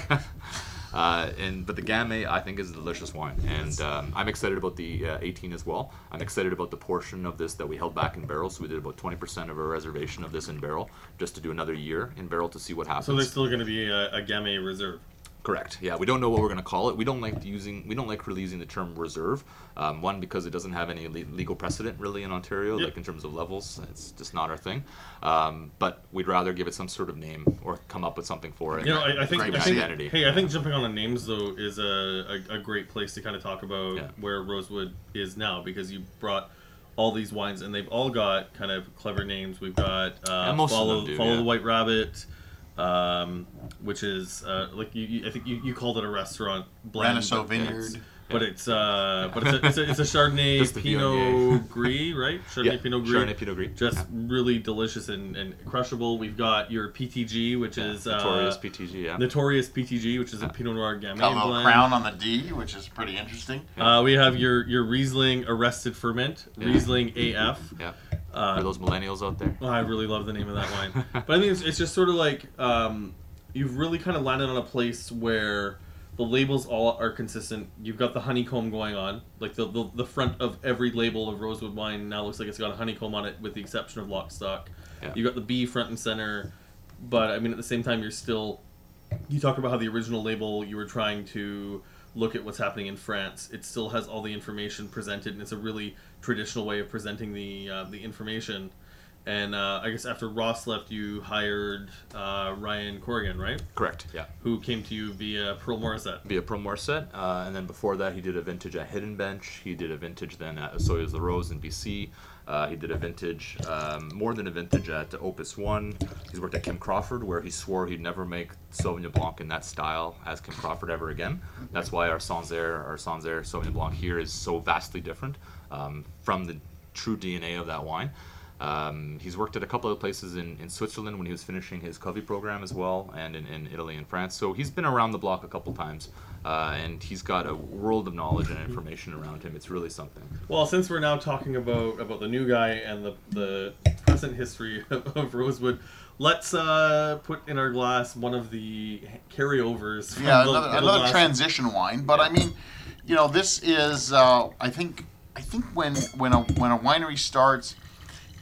Uh, and but the Gamay I think is a delicious wine, and um, I'm excited about the uh, 18 as well. I'm excited about the portion of this that we held back in barrel. So we did about 20% of our reservation of this in barrel, just to do another year in barrel to see what happens.
so there's still going to be a, a Gamay reserve.
Correct. Yeah, we don't know what we're going to call it. We don't like using we don't like really using the term reserve. Um, one because it doesn't have any le- legal precedent really in Ontario,
Yep.
like in terms of levels. It's just not our thing. Um, but we'd rather give it some sort of name or come up with something for it.
You know, I, I think, I think
identity.
hey, I think jumping on the names though is a, a, a great place to kind of talk about
Yeah.
where Rosewood is now because you brought all these wines and they've all got kind of clever names. We've got uh,
Yeah,
follow
do,
follow
yeah.
the White Rabbit, um, which is uh, like you, you, I think you, you called it a restaurant but
Vineyard.
It's- But it's uh, but it's a, it's a, it's a Chardonnay Pinot Gris, right? Chardonnay
Yeah,
Pinot Gris.
Chardonnay Pinot Gris.
Just
Yeah.
really delicious and, and crushable. We've got your PTG, which is
Notorious
uh,
PTG. Yeah.
Notorious PTG, which is a Pinot Noir Gamay
Got a little
blend.
crown on the D, which is pretty interesting.
Uh, we have your your Riesling Arrested Ferment,
Yeah.
Riesling AF.
yeah.
Uh,
For those millennials out there.
oh, I really love the name of that wine. but I think it's, it's just sort of like um, you've really kind of landed on a place where the labels all are consistent. You've got the honeycomb going on, like the, the the front of every label of Rosewood wine now looks like it's got a honeycomb on it, with the exception of Lockstock.
Yeah.
You've got the B front and center, but I mean at the same time you're still. You talked about how the original label you were trying to look at what's happening in France, it still has all the information presented, and it's a really traditional way of presenting the uh, the information. And uh, I guess after Ross left, you hired uh, Ryan Corrigan, right?
Correct. Yeah.
Who came to you via Pearl Morissette.
Via Pearl Morissette, uh, and then before that, he did a vintage at Hidden Bench. He did a vintage then at Soyuz La Rose in BC. Uh, he did a vintage, um, more than a vintage at Opus One. He's worked at Kim Crawford, where he swore he'd never make Sauvignon Blanc in that style as Kim Crawford ever again. That's why our Sancerre, our Sancerre Sauvignon Blanc here is so vastly different um, from the true DNA of that wine. Um, he's worked at a couple of places in, in Switzerland when he was finishing his Cuvée program as well, and in, in Italy and France. So he's been around the block a couple times, uh, and he's got a world of knowledge and information around him. It's really something.
Well, since we're now talking about about the new guy and the the present history of, of Rosewood, let's uh, put in our glass one of the carryovers. From
yeah,
the,
another,
the
another
last-
transition wine. But I mean, you know, this is uh, I think I think when when a when a winery starts,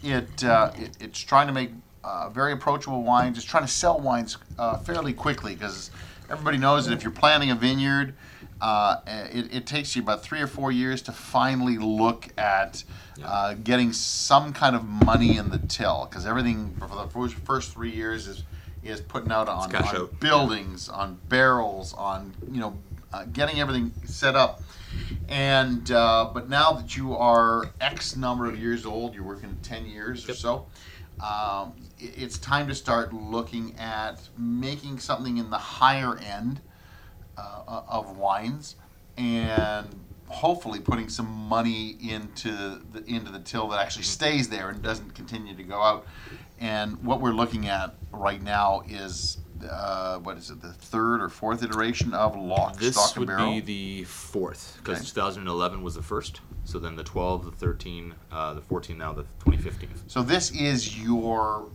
it, uh, it it's trying to make uh, very approachable wines. It's trying to sell wines uh, fairly quickly because everybody knows that if you're planting a vineyard. Uh, it, it takes you about three or four years to finally look at uh, getting some kind of money in the till because everything for the first, three years is is putting out on, on buildings, on barrels, on you know, uh, getting everything set up. And uh, but now that you are X number of years old, you're working ten years or so. Um, i- it's time to start looking at making something in the higher end uh, of wines, and hopefully putting some money into the into the till that actually stays there and doesn't continue to go out. And what we're looking at right now is uh, what is it, the third or fourth iteration of Lock,
This
Stock, and
would
Barrel?
be the fourth, because
Okay.
2011 was the first. So then the 12, the 13, uh, the 14, now the 2015.
So this is your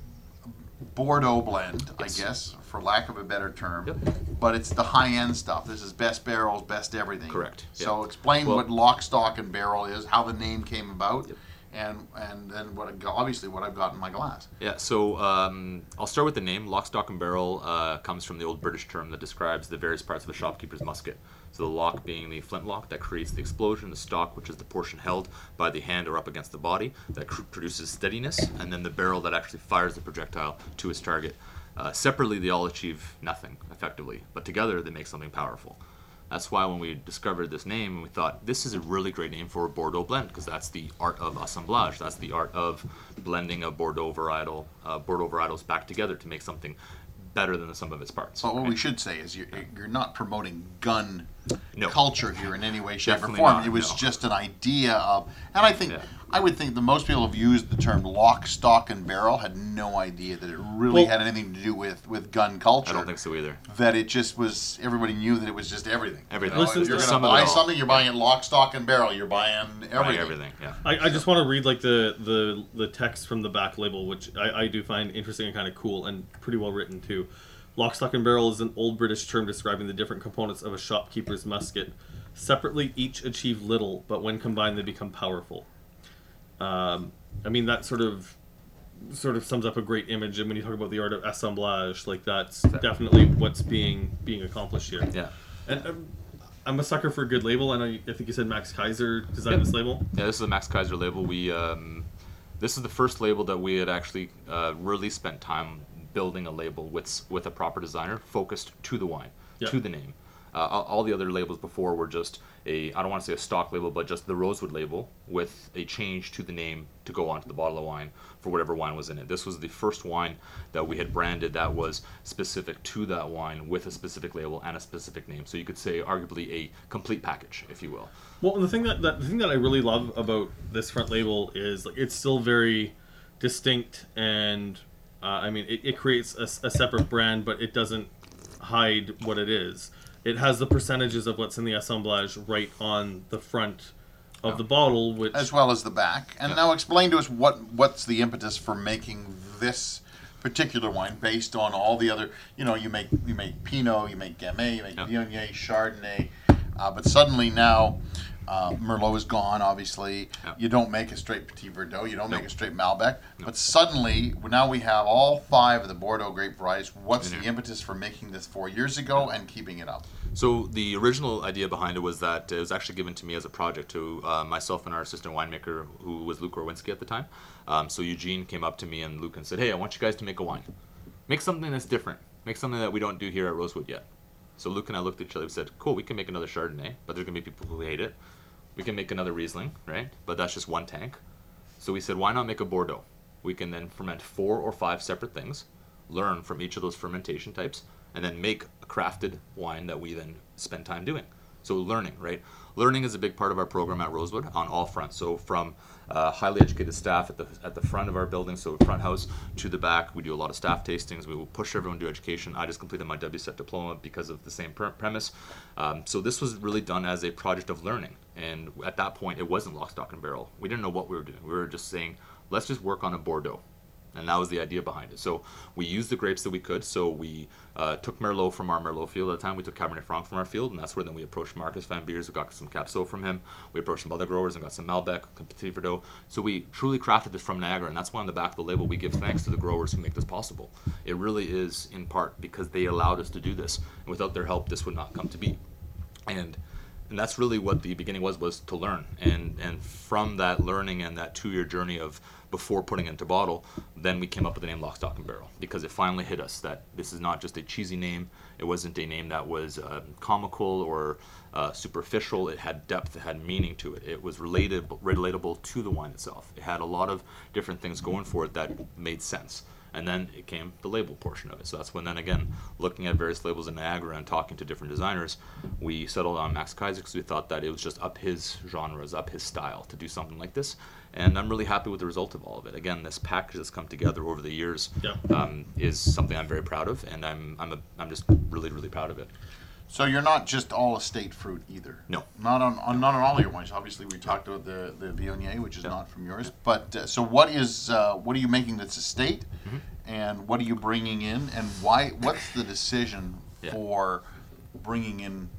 Bordeaux blend. I guess, for lack of a better term.
Yep.
But it's the high end stuff. This is best barrels, best everything.
Correct.
So
Yep.
explain
Well-
what lock, stock, and barrel is, how the name came about,
Yep.
And and then what I obviously what I've got in my glass.
Yeah, so um, I'll start with the name. Lock, stock, and barrel uh, comes from the old British term that describes the various parts of a shopkeeper's musket. So the lock being the flintlock that creates the explosion, the stock, which is the portion held by the hand or up against the body that cr- produces steadiness, and then the barrel that actually fires the projectile to its target. Uh, separately, they all achieve nothing effectively, but together they make something powerful. That's why when we discovered this name, we thought this is a really great name for a Bordeaux blend because that's the art of assemblage. That's the art of blending a Bordeaux varietal, uh, Bordeaux varietals back together to make something better than the sum of its parts.
But what
right?
we should say is you're, you're not promoting gun
No.
culture here in any way, shape, or form.
not,
it was
no.
just an idea of, and I think
Yeah.
I would think that most people have used the term lock, stock, and barrel had no idea that it really
Well-
had anything to do with with gun culture.
I don't think so either.
that it just was everybody knew that it was just everything.
Everything.
You know,
Listen,
if you're
to
going to buy something, you're buying it lock, stock, and barrel. You're buying everything.
Buying everything, yeah.
I, I just want to read like the, the the text from the back label, which I, I do find interesting and kind of cool and pretty well written too. Lock, stock, and barrel is an old British term describing the different components of a shopkeeper's musket. Separately, each achieve little, but when combined, they become powerful. Um, I mean, that sort of sort of sums up a great image. And when you talk about the art of assemblage, like that's definitely what's being being accomplished here.
Yeah.
And um, I'm a sucker for a good label. I know. You, I think you said Max Kaiser designed
Yep.
this label.
Yeah, this is a Max Kaiser label. We um, this is the first label that we had actually uh, really spent time building a label with with a proper designer focused to the wine,
Yeah.
to the name. Uh, all, the other labels before were just a I don't want to say a stock label, but just the Rosewood label with a change to the name to go onto the bottle of wine for whatever wine was in it. This was the first wine that we had branded that was specific to that wine with a specific label and a specific name. So you could say arguably a complete package, if you will.
Well, and the thing that, that the thing that I really love about this front label is like it's still very distinct, and uh, I mean it, it creates a separate brand, but it doesn't hide what it is. It has the percentages of what's in the assemblage right on the front of the bottle, which
as well as the back. And
Yeah.
now explain to us what what's the impetus for making this particular wine based on all the other. You know, you make you make Pinot, you make Gamay, you make
Yeah.
Viognier, Chardonnay. Uh, but suddenly now, uh, Merlot is gone. Obviously,
Yeah.
you don't make a straight Petit Verdot. You don't make a straight Malbec. But suddenly, now we have all five of the Bordeaux grape varieties. What's the impetus for making this four years ago and keeping it up?
So the original idea behind it was that it was actually given to me as a project to uh, myself and our assistant winemaker, who was Luke Orwinski at the time. Um, so Eugene came up to me and Luke and said, "Hey, I want you guys to make a wine. Make something that's different. Make something that we don't do here at Rosewood yet." So Luke and I looked at each other and said, "Cool, we can make another Chardonnay, but there's gonna be people who hate it. We can make another Riesling, right? But that's just one tank." So we said, "Why not make a Bordeaux? We can then ferment four or five separate things, learn from each of those fermentation types, and then make a crafted wine that we then spend time doing. So learning, right? Learning is a big part of our program at Rosewood on all fronts. So from uh, highly educated staff at the at the front of our building, so front house to the back, we do a lot of staff tastings. We will push everyone to education. I just completed my WSET diploma because of the same pre- premise. Um, so this was really done as a project of learning, and at that point, it wasn't lock, stock, and barrel. We didn't know what we were doing. We were just saying, let's just work on a Bordeaux and that was the idea behind it. So we used the grapes that we could. So we uh, took Merlot from our Merlot field at the time. We took Cabernet Franc from our field, and that's where then we approached Marcus Van Beers. We got some Cab Sauv from him. We approached some other growers and got some Malbec, Petit Verdot. So we truly crafted this from Niagara, and that's why on the back of the label we give thanks to the growers who make this possible. It really is in part because they allowed us to do this, and without their help, this would not come to be. And and that's really what the beginning was was to learn and and from that learning and that two year journey of before putting it into bottle then we came up with the name lock stock and barrel because it finally hit us that this is not just a cheesy name. It wasn't a name that was um, comical or uh, superficial. It had depth. It had meaning to it. It was related relatable to the wine itself. It had a lot of different things going for it that made sense and then it came the label portion of it. So that's when then again, looking at various labels in Niagara and talking to different designers, we settled on Max Kaiser because we thought that it was just up his genres, up his style to do something like this. And I'm really happy with the result of all of it. Again, this package that's come together over the years
Yeah.
um, is something I'm very proud of, and I'm I'm a, I'm just really really proud of it.
So you're not just all estate fruit either.
No.
Not on, on not on all your wines. Obviously, we talked about the the Viognier, which is
Yeah.
not from yours. But uh, so what is uh, what are you making that's estate,
Mm-hmm.
and what are you bringing in, and why? What's the decision
Yeah.
for bringing in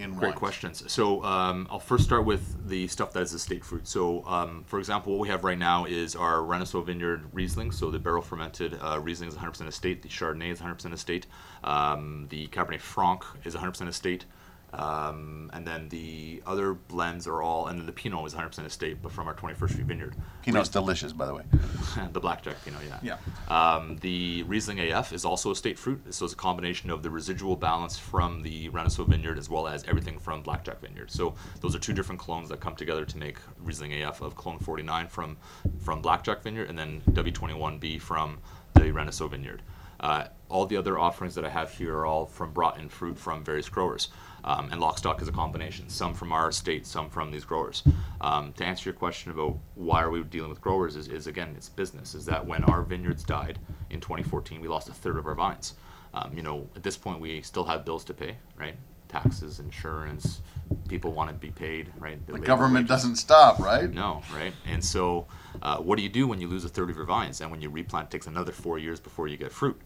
in
Great questions. So um, I'll first start with the stuff that is estate fruit. So, um, for example, what we have right now is our Renaissance Vineyard Riesling. So the barrel fermented uh, Riesling is 100% estate. The Chardonnay is 100% estate. Um, the Cabernet Franc is 100% estate. Um, and then the other blends are all, and then the Pinot is 100% estate, but from our 21st Street Vineyard.
Pinot's delicious, by the way.
the blackjack Pinot, yeah.
Yeah.
Um, the Riesling AF is also a state fruit, so it's a combination of the residual balance from the Renaissance Vineyard as well as everything from Blackjack Vineyard. So those are two different clones that come together to make Riesling AF of clone 49 from from Blackjack Vineyard and then W21B from the Renaissance Vineyard. Uh, all the other offerings that I have here are all from brought in fruit from various growers. Um, and Lockstock is a combination, some from our estate, some from these growers. Um, to answer your question about why are we dealing with growers is, is again, it's business. Is that when our vineyards died in 2014, we lost a third of our vines. Um, you know, at this point, we still have bills to pay, right? Taxes, insurance, people want to be paid, right?
The
labor
government
wages.
doesn't stop, right?
No, right? And so, uh, what do you do when you lose a third of your vines and when you replant it takes another four years before you get fruit?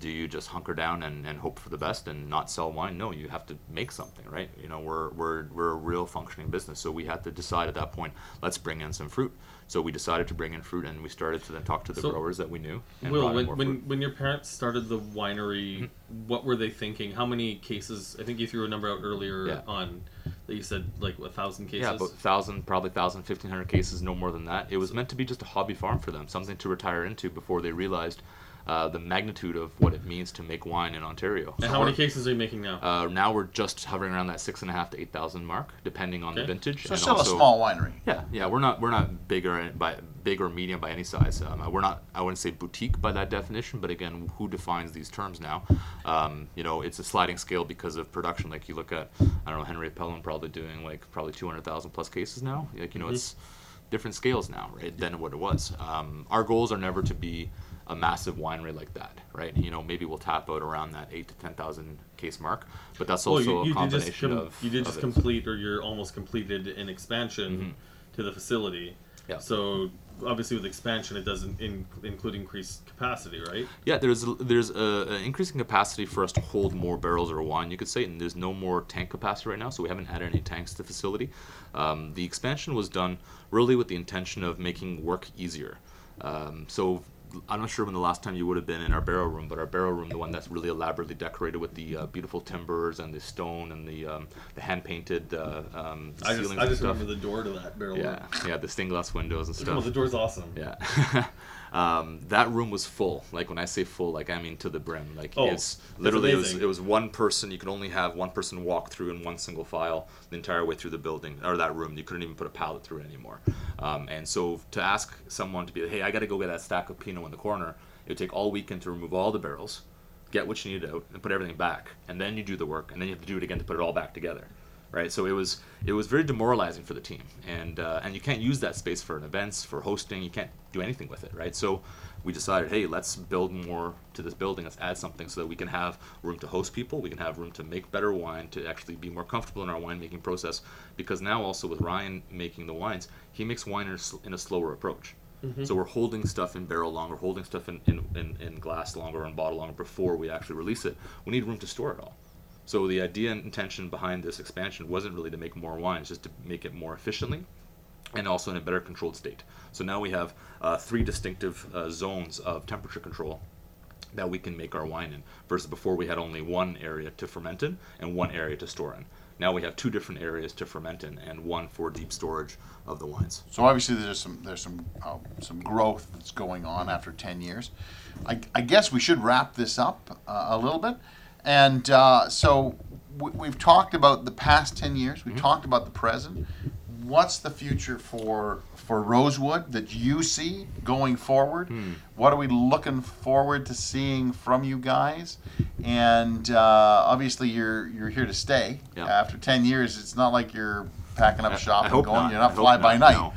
Do you just hunker down and, and hope for the best and not sell wine? No, you have to make something, right? You know, we're, we're, we're a real functioning business. So we had to decide at that point, let's bring in some fruit. So we decided to bring in fruit and we started to then talk to the
So,
growers that we knew.
Will, when, when, when your parents started the winery,
Mm-hmm.
what were they thinking? How many cases? I think you threw a number out earlier
Yeah.
on that you said like a thousand cases.
Yeah, about 1,000, probably 1,000, 1,500 cases, no more than that. It was meant to be just a hobby farm for them, something to retire into before they realized uh, the magnitude of what it means to make wine in Ontario.
and
So
how many cases are you making now?
Uh, now we're just hovering around that six and a half to eight thousand mark, depending on the vintage.
So
and
still
also,
a small winery.
Yeah, yeah, we're not we're not bigger by big or medium by any size. Um, we're not I wouldn't say boutique by that definition, but again, who defines these terms now? Um, you know, it's a sliding scale because of production. Like you look at I don't know Henry Pelham probably doing like probably two hundred thousand plus cases now. Like you know, it's different scales now, right? Than what it was. Um, our goals are never to be a massive winery like that, right? You know, maybe we'll tap out around that eight to ten thousand case mark, but that's
well,
also
you,
a combination
com-
of
you did just complete or you're almost completed an expansion to the facility.
Mm-hmm. Yeah.
So obviously with expansion, it doesn't in, include increased capacity, right?
Yeah, there's there's a, an increasing capacity for us to hold more barrels or wine, you could say, and there's no more tank capacity right now, so we haven't added any tanks to the facility. Um, the expansion was done really with the intention of making work easier. Um, so I'm not sure when the last time you would have been in our barrel room, but our barrel room, the one that's really elaborately decorated with the uh, beautiful timbers and the stone and the um, the hand painted uh, um,
I
ceilings
just, I
and
just
stuff.
remember the door to that barrel.
Yeah, yeah, the stained glass windows and
Oh,
stuff.
the door's awesome.
Yeah. um, that room was full. Like when I say full, like I mean to the brim. Like
Oh,
it's literally it was, it was one person. You could only have one person walk through in one single file the entire way through the building or that room. You couldn't even put a pallet through it anymore. Um, and so to ask someone to be, like, hey, I got to go get that stack of Pinot in the corner. It would take all weekend to remove all the barrels, get what you needed out, and put everything back. And then you do the work, and then you have to do it again to put it all back together right? So it was it was very demoralizing for the team, and uh, and you can't use that space for an events for hosting. You can't do anything with it, right? So we decided, hey, let's build more to this building. Let's add something so that we can have room to host people. We can have room to make better wine, to actually be more comfortable in our winemaking process. Because now also with Ryan making the wines, he makes wine in a, in a slower approach. So we're holding stuff in barrel longer, holding stuff in, in, in, in glass longer and bottle longer before we actually release it. We need room to store it all. So the idea and intention behind this expansion wasn't really to make more wine, it's just to make it more efficiently and also in a better controlled state. So now we have uh, three distinctive uh, zones of temperature control that we can make our wine in versus before we had only one area to ferment in and one area to store in. Now we have two different areas to ferment in and one for deep storage of the wines.
So obviously there's some there's some uh, some growth that's going on after ten years. I, I guess we should wrap this up uh, a little bit, and uh, so we, we've talked about the past ten years. We've talked about the present. What's the future for for Rosewood that you see going forward? What are we looking forward to seeing from you guys? And uh, obviously you're you're here to stay.
Yeah.
After ten years, it's not like you're packing up
I-
shop
I
and going.
not.
You're not
hope
fly by
not,
night.
no.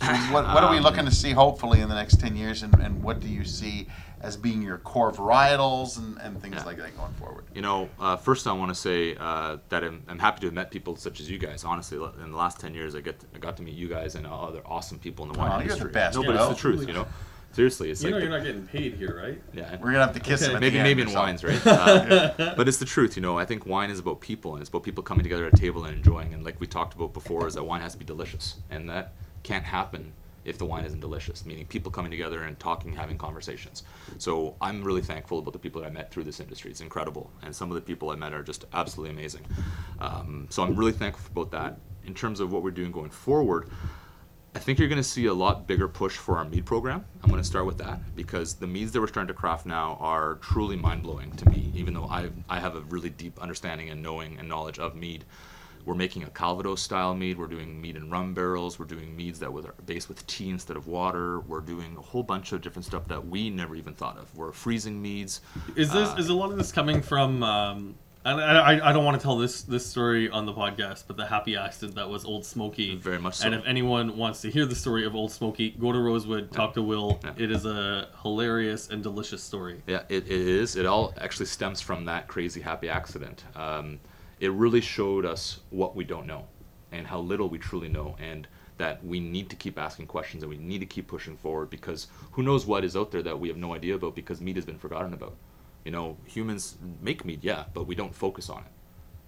So what, what are we
Um,
looking to see hopefully in the next 10 years and, and what do you see as being your core varietals and, and things
Yeah.
like that going forward?
You know, uh, first I want to say uh, that I'm, I'm happy to have met people such as you guys. Honestly, in the last ten years, I get I got to meet you guys and other awesome people in the wine
Oh, you're the
industry.
best,
no,
you
but
know.
it's the truth. You know, seriously, it's
You
like
know
the-
you're not getting paid here, right?
yeah.
We're going to have to kiss
Okay.
him
maybe
the
maybe in wines, right? Uh, but it's the truth, you know. I think wine is about people, and it's about people coming together at a table and enjoying. And like we talked about before, is that wine has to be delicious, and that can't happen if the wine isn't delicious. Meaning people coming together and talking, having conversations. So I'm really thankful about the people that I met through this industry. It's incredible, and some of the people I met are just absolutely amazing. Um, so I'm really thankful about that. In terms of what we're doing going forward, I think you're going to see a lot bigger push for our mead program. I'm going to start with that because the meads that we're starting to craft now are truly mind blowing to me. Even though I I have a really deep understanding and knowing and knowledge of mead, we're making a Calvados style mead. We're doing mead and rum barrels. We're doing meads that are based with tea instead of water. We're doing a whole bunch of different stuff that we never even thought of. We're freezing meads.
Is this
Uh,
is a lot of this coming from? Um, and I, I- I don't want to tell this this story on the podcast, but the happy accident that was Old Smoky.
Very much so.
And if anyone wants to hear the story of Old Smoky, go to Rosewood, talk to Will.
Yeah.
It is a hilarious and delicious story.
Yeah, it, it is. It all actually stems from that crazy happy accident. Um, it really showed us what we don't know and how little we truly know, and that we need to keep asking questions and we need to keep pushing forward because who knows what is out there that we have no idea about because mead has been forgotten about. You know, humans make mead, yeah, but we don't focus on it.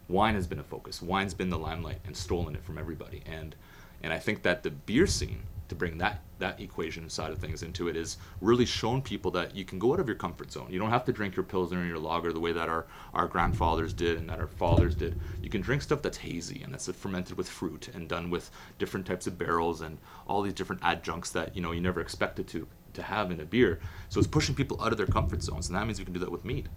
Wine has been a focus. Wine's been the limelight and stolen it from everybody. And and I think that the beer scene, to bring that that equation side of things into it, is really shown people that you can go out of your comfort zone. You don't have to drink your pilsner and your lager the way that our our grandfathers did and that our fathers did. You can drink stuff that's hazy and that's fermented with fruit and done with different types of barrels and all these different adjuncts that you know you never expected to to have in a beer. So it's pushing people out of their comfort zones, and that means we can do that with mead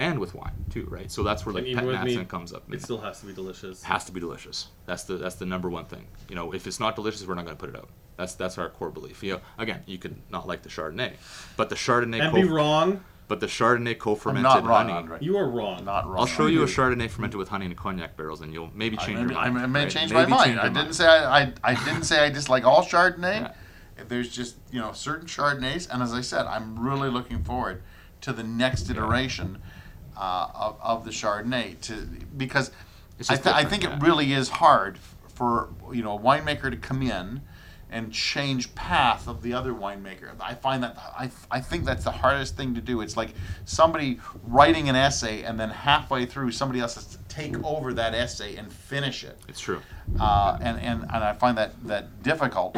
and with wine too, right? So that's where like pet
even with
accent
meat,
comes up.
It still has to be delicious.
has to be delicious. That's the that's the number one thing. You know, if it's not delicious, we're not going to put it out. That's that's our core belief. You know, again, you could not like the Chardonnay, but the Chardonnay
And
co-
be wrong.
but the Chardonnay
I'm
co-fermented
not wrong,
honey.
Andre.
You are wrong.
Not wrong.
I'll show you a Chardonnay fermented with honey and cognac barrels, and you'll maybe
I
change
may,
your
I
mind.
may- I may
right?
change
Maybe
my mind.
change
I
your
didn't
mind.
say I, I, I didn't say I dislike all Chardonnay.
Yeah.
There's just you know certain Chardonnays, and as I said, I'm really looking forward to the next iteration uh, of, of the Chardonnay to because I, th- I think
yeah.
it really is hard for you know a winemaker to come in and change path of the other winemaker. I find that I, I think that's the hardest thing to do. It's like somebody writing an essay and then halfway through somebody else has to take over that essay and finish it.
It's true.
Uh, and, and and I find that that difficult.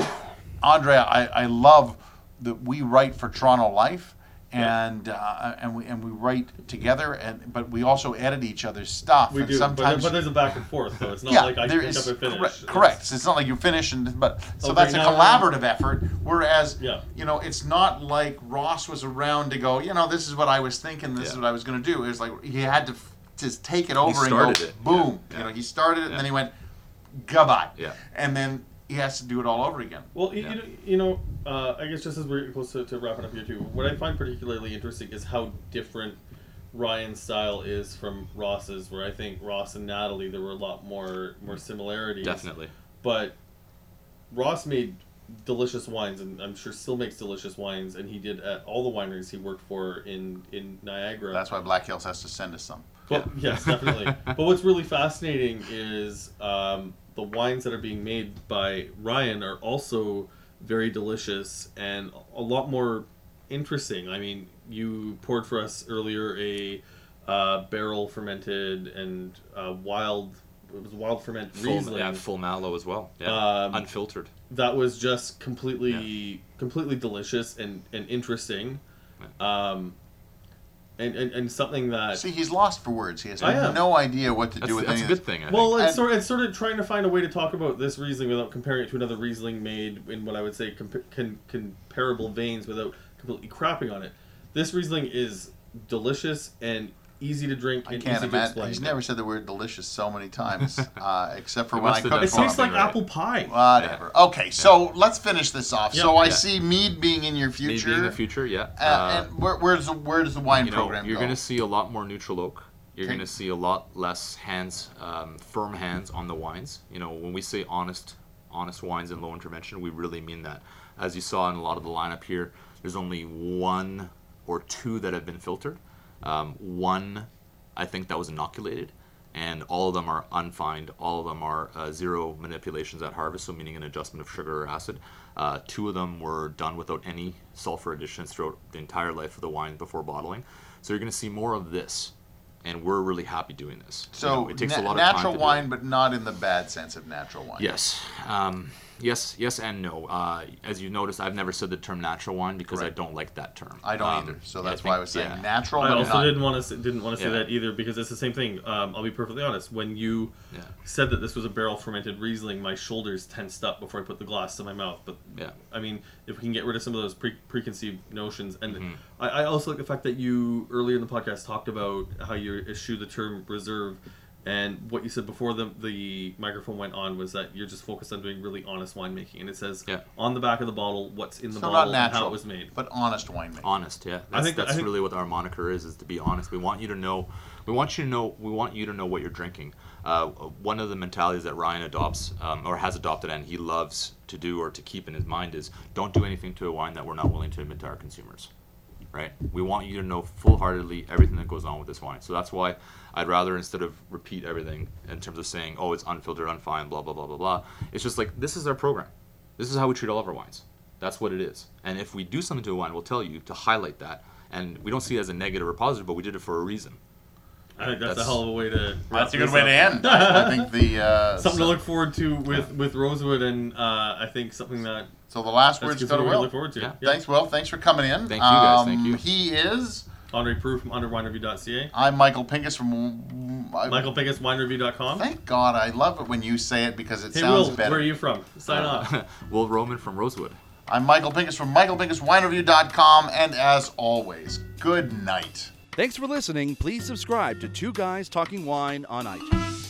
Andre, I, I love that we write for Toronto Life. And uh, and we and we write together, and but we also edit each other's stuff.
We
and
do, but,
sometimes
but there's a back and forth though. It's not
yeah,
like I
there
pick
is
up and finish.
correct.
It's-
correct. So it's not like you finish and but so
Okay,
that's a collaborative effort. Whereas
Yeah.
you know, it's not like Ross was around to go. You know, this is what I was thinking. This is what I was going to do. It was like he had to f- just take it over and
started
go
it.
boom.
Yeah.
You know, he started it and then he went goodbye.
Yeah.
And then he has to do it all over again.
Well, you,
Yeah.
you know, you know uh, I guess just as we're close to, to wrapping up here too, what I find particularly interesting is how different Ryan's style is from Ross's. Where I think Ross and Natalie there were a lot more more similarities.
Definitely.
But Ross made delicious wines, and I'm sure still makes delicious wines, and he did at all the wineries he worked for in in Niagara.
That's why Black Hills has to send us some.
But yes, definitely. but what's really fascinating is um, the wines that are being made by Ryan are also very delicious and a lot more interesting. I mean, you poured for us earlier a uh, barrel fermented and uh, wild. It was wild ferment
Full,
Riesling.
yeah, full malo as well. Yeah.
Um,
Unfiltered.
that was just completely completely delicious and, and interesting. Um, and, and, and something that
See, he's lost for words. He has
I am.
no idea what to
That's,
do with
that's
any
a good thing. I
Well,
think.
it's sort, of, it's sort of trying to find a way to talk about this Riesling without comparing it to another Riesling made in what I would say compa- con- comparable veins without completely crapping on it. This Riesling is delicious and easy to drink
I can't
easy to
imagine.
explain.
He's never said the word delicious so many times, uh, except for
He
when I
must have
cook
done
it tastes like
right.
apple pie.
Whatever. Okay, so let's finish this off.
Yeah.
so I
Yeah.
see mead being in your
Maybe
future.
in the future, yeah.
Uh,
Uh,
and where, where's the where does the wine
you know,
program
you're
go?
going to see a lot more neutral oak. You're
Okay.
going to see a lot less hands, um, firm hands on the wines. You know, when we say honest, honest wines and low intervention, we really mean that. As you saw in a lot of the lineup here, there's only one or two that have been filtered. Um, one, I think, that was inoculated, and all of them are unfined. All of them are uh, zero manipulations at harvest, so meaning an adjustment of sugar or acid. Uh, two of them were done without any sulfur additions throughout the entire life of the wine before bottling. So you're going to see more of this, and we're really happy doing this. You
so
know, it takes
na-
a lot of
natural wine, but not in the bad sense of natural wine.
Yes. Um, yes, yes, and no. Uh, as you noticed, I've never said the term natural wine because
Correct.
I don't like that term.
I don't
Um,
either. So
yeah,
that's
I
why I was saying
yeah.
natural,
I also
not.
didn't want to say, didn't want to say
Yeah.
that either because it's the same thing. Um, I'll be perfectly honest. When you
Yeah.
said that this was a barrel fermented Riesling, my shoulders tensed up before I put the glass to my mouth. But
Yeah.
I mean, if we can get rid of some of those pre- preconceived notions, and
Mm-hmm.
I, I also like the fact that you earlier in the podcast talked about how you eschew the term reserve, and what you said before the the microphone went on was that you're just focused on doing really honest winemaking, and it says
Yeah.
on the back of the bottle what's in the
so not
bottle and how it was made.
but honest winemaking.
honest yeah.
I
that's,
think that- I
that's
think-
really what our moniker is is to be honest. We want you to know we want you to know we want you to know what you're drinking. Uh, one of the mentalities that ryan adopts um, or has adopted and he loves to do or to keep in his mind is don't do anything to a wine that we're not willing to admit to our consumers. Right? We want you to know full-heartedly everything that goes on with this wine. So that's why i'd rather instead of repeat everything in terms of saying oh it's unfiltered unfined blah blah blah blah blah it's just like this is our program this is how we treat all of our wines that's what it is. And if we do something to a wine, we'll tell you to highlight that. And we don't see it as a negative or positive, but we did it for a reason.
I think that's, a hell of a way to.
That's a good way to end. I, I think the uh,
Something
so,
to look forward to with with Rosewood, and uh, I think something that
so the last
that's
words
good
go to
to
Will.
look forward to.
Yeah.
Thanks, Will. Thanks for coming in.
Thank you, guys. Thank
Um,
you.
He is.
Andre Proulx from underwinereview.ca.
I'm Michael Pinkus from. I,
Michael Pinkus, winereview.com.
Thank God, I love it when you say it because it
Hey,
sounds
Will,
better.
where are you from? Sign off.
Uh, Will Roman from Rosewood.
I'm Michael Pinkus from MichaelPinkusWineReview.com, and as always, good night.
Thanks for listening. Please subscribe to Two Guys Talking Wine on iTunes.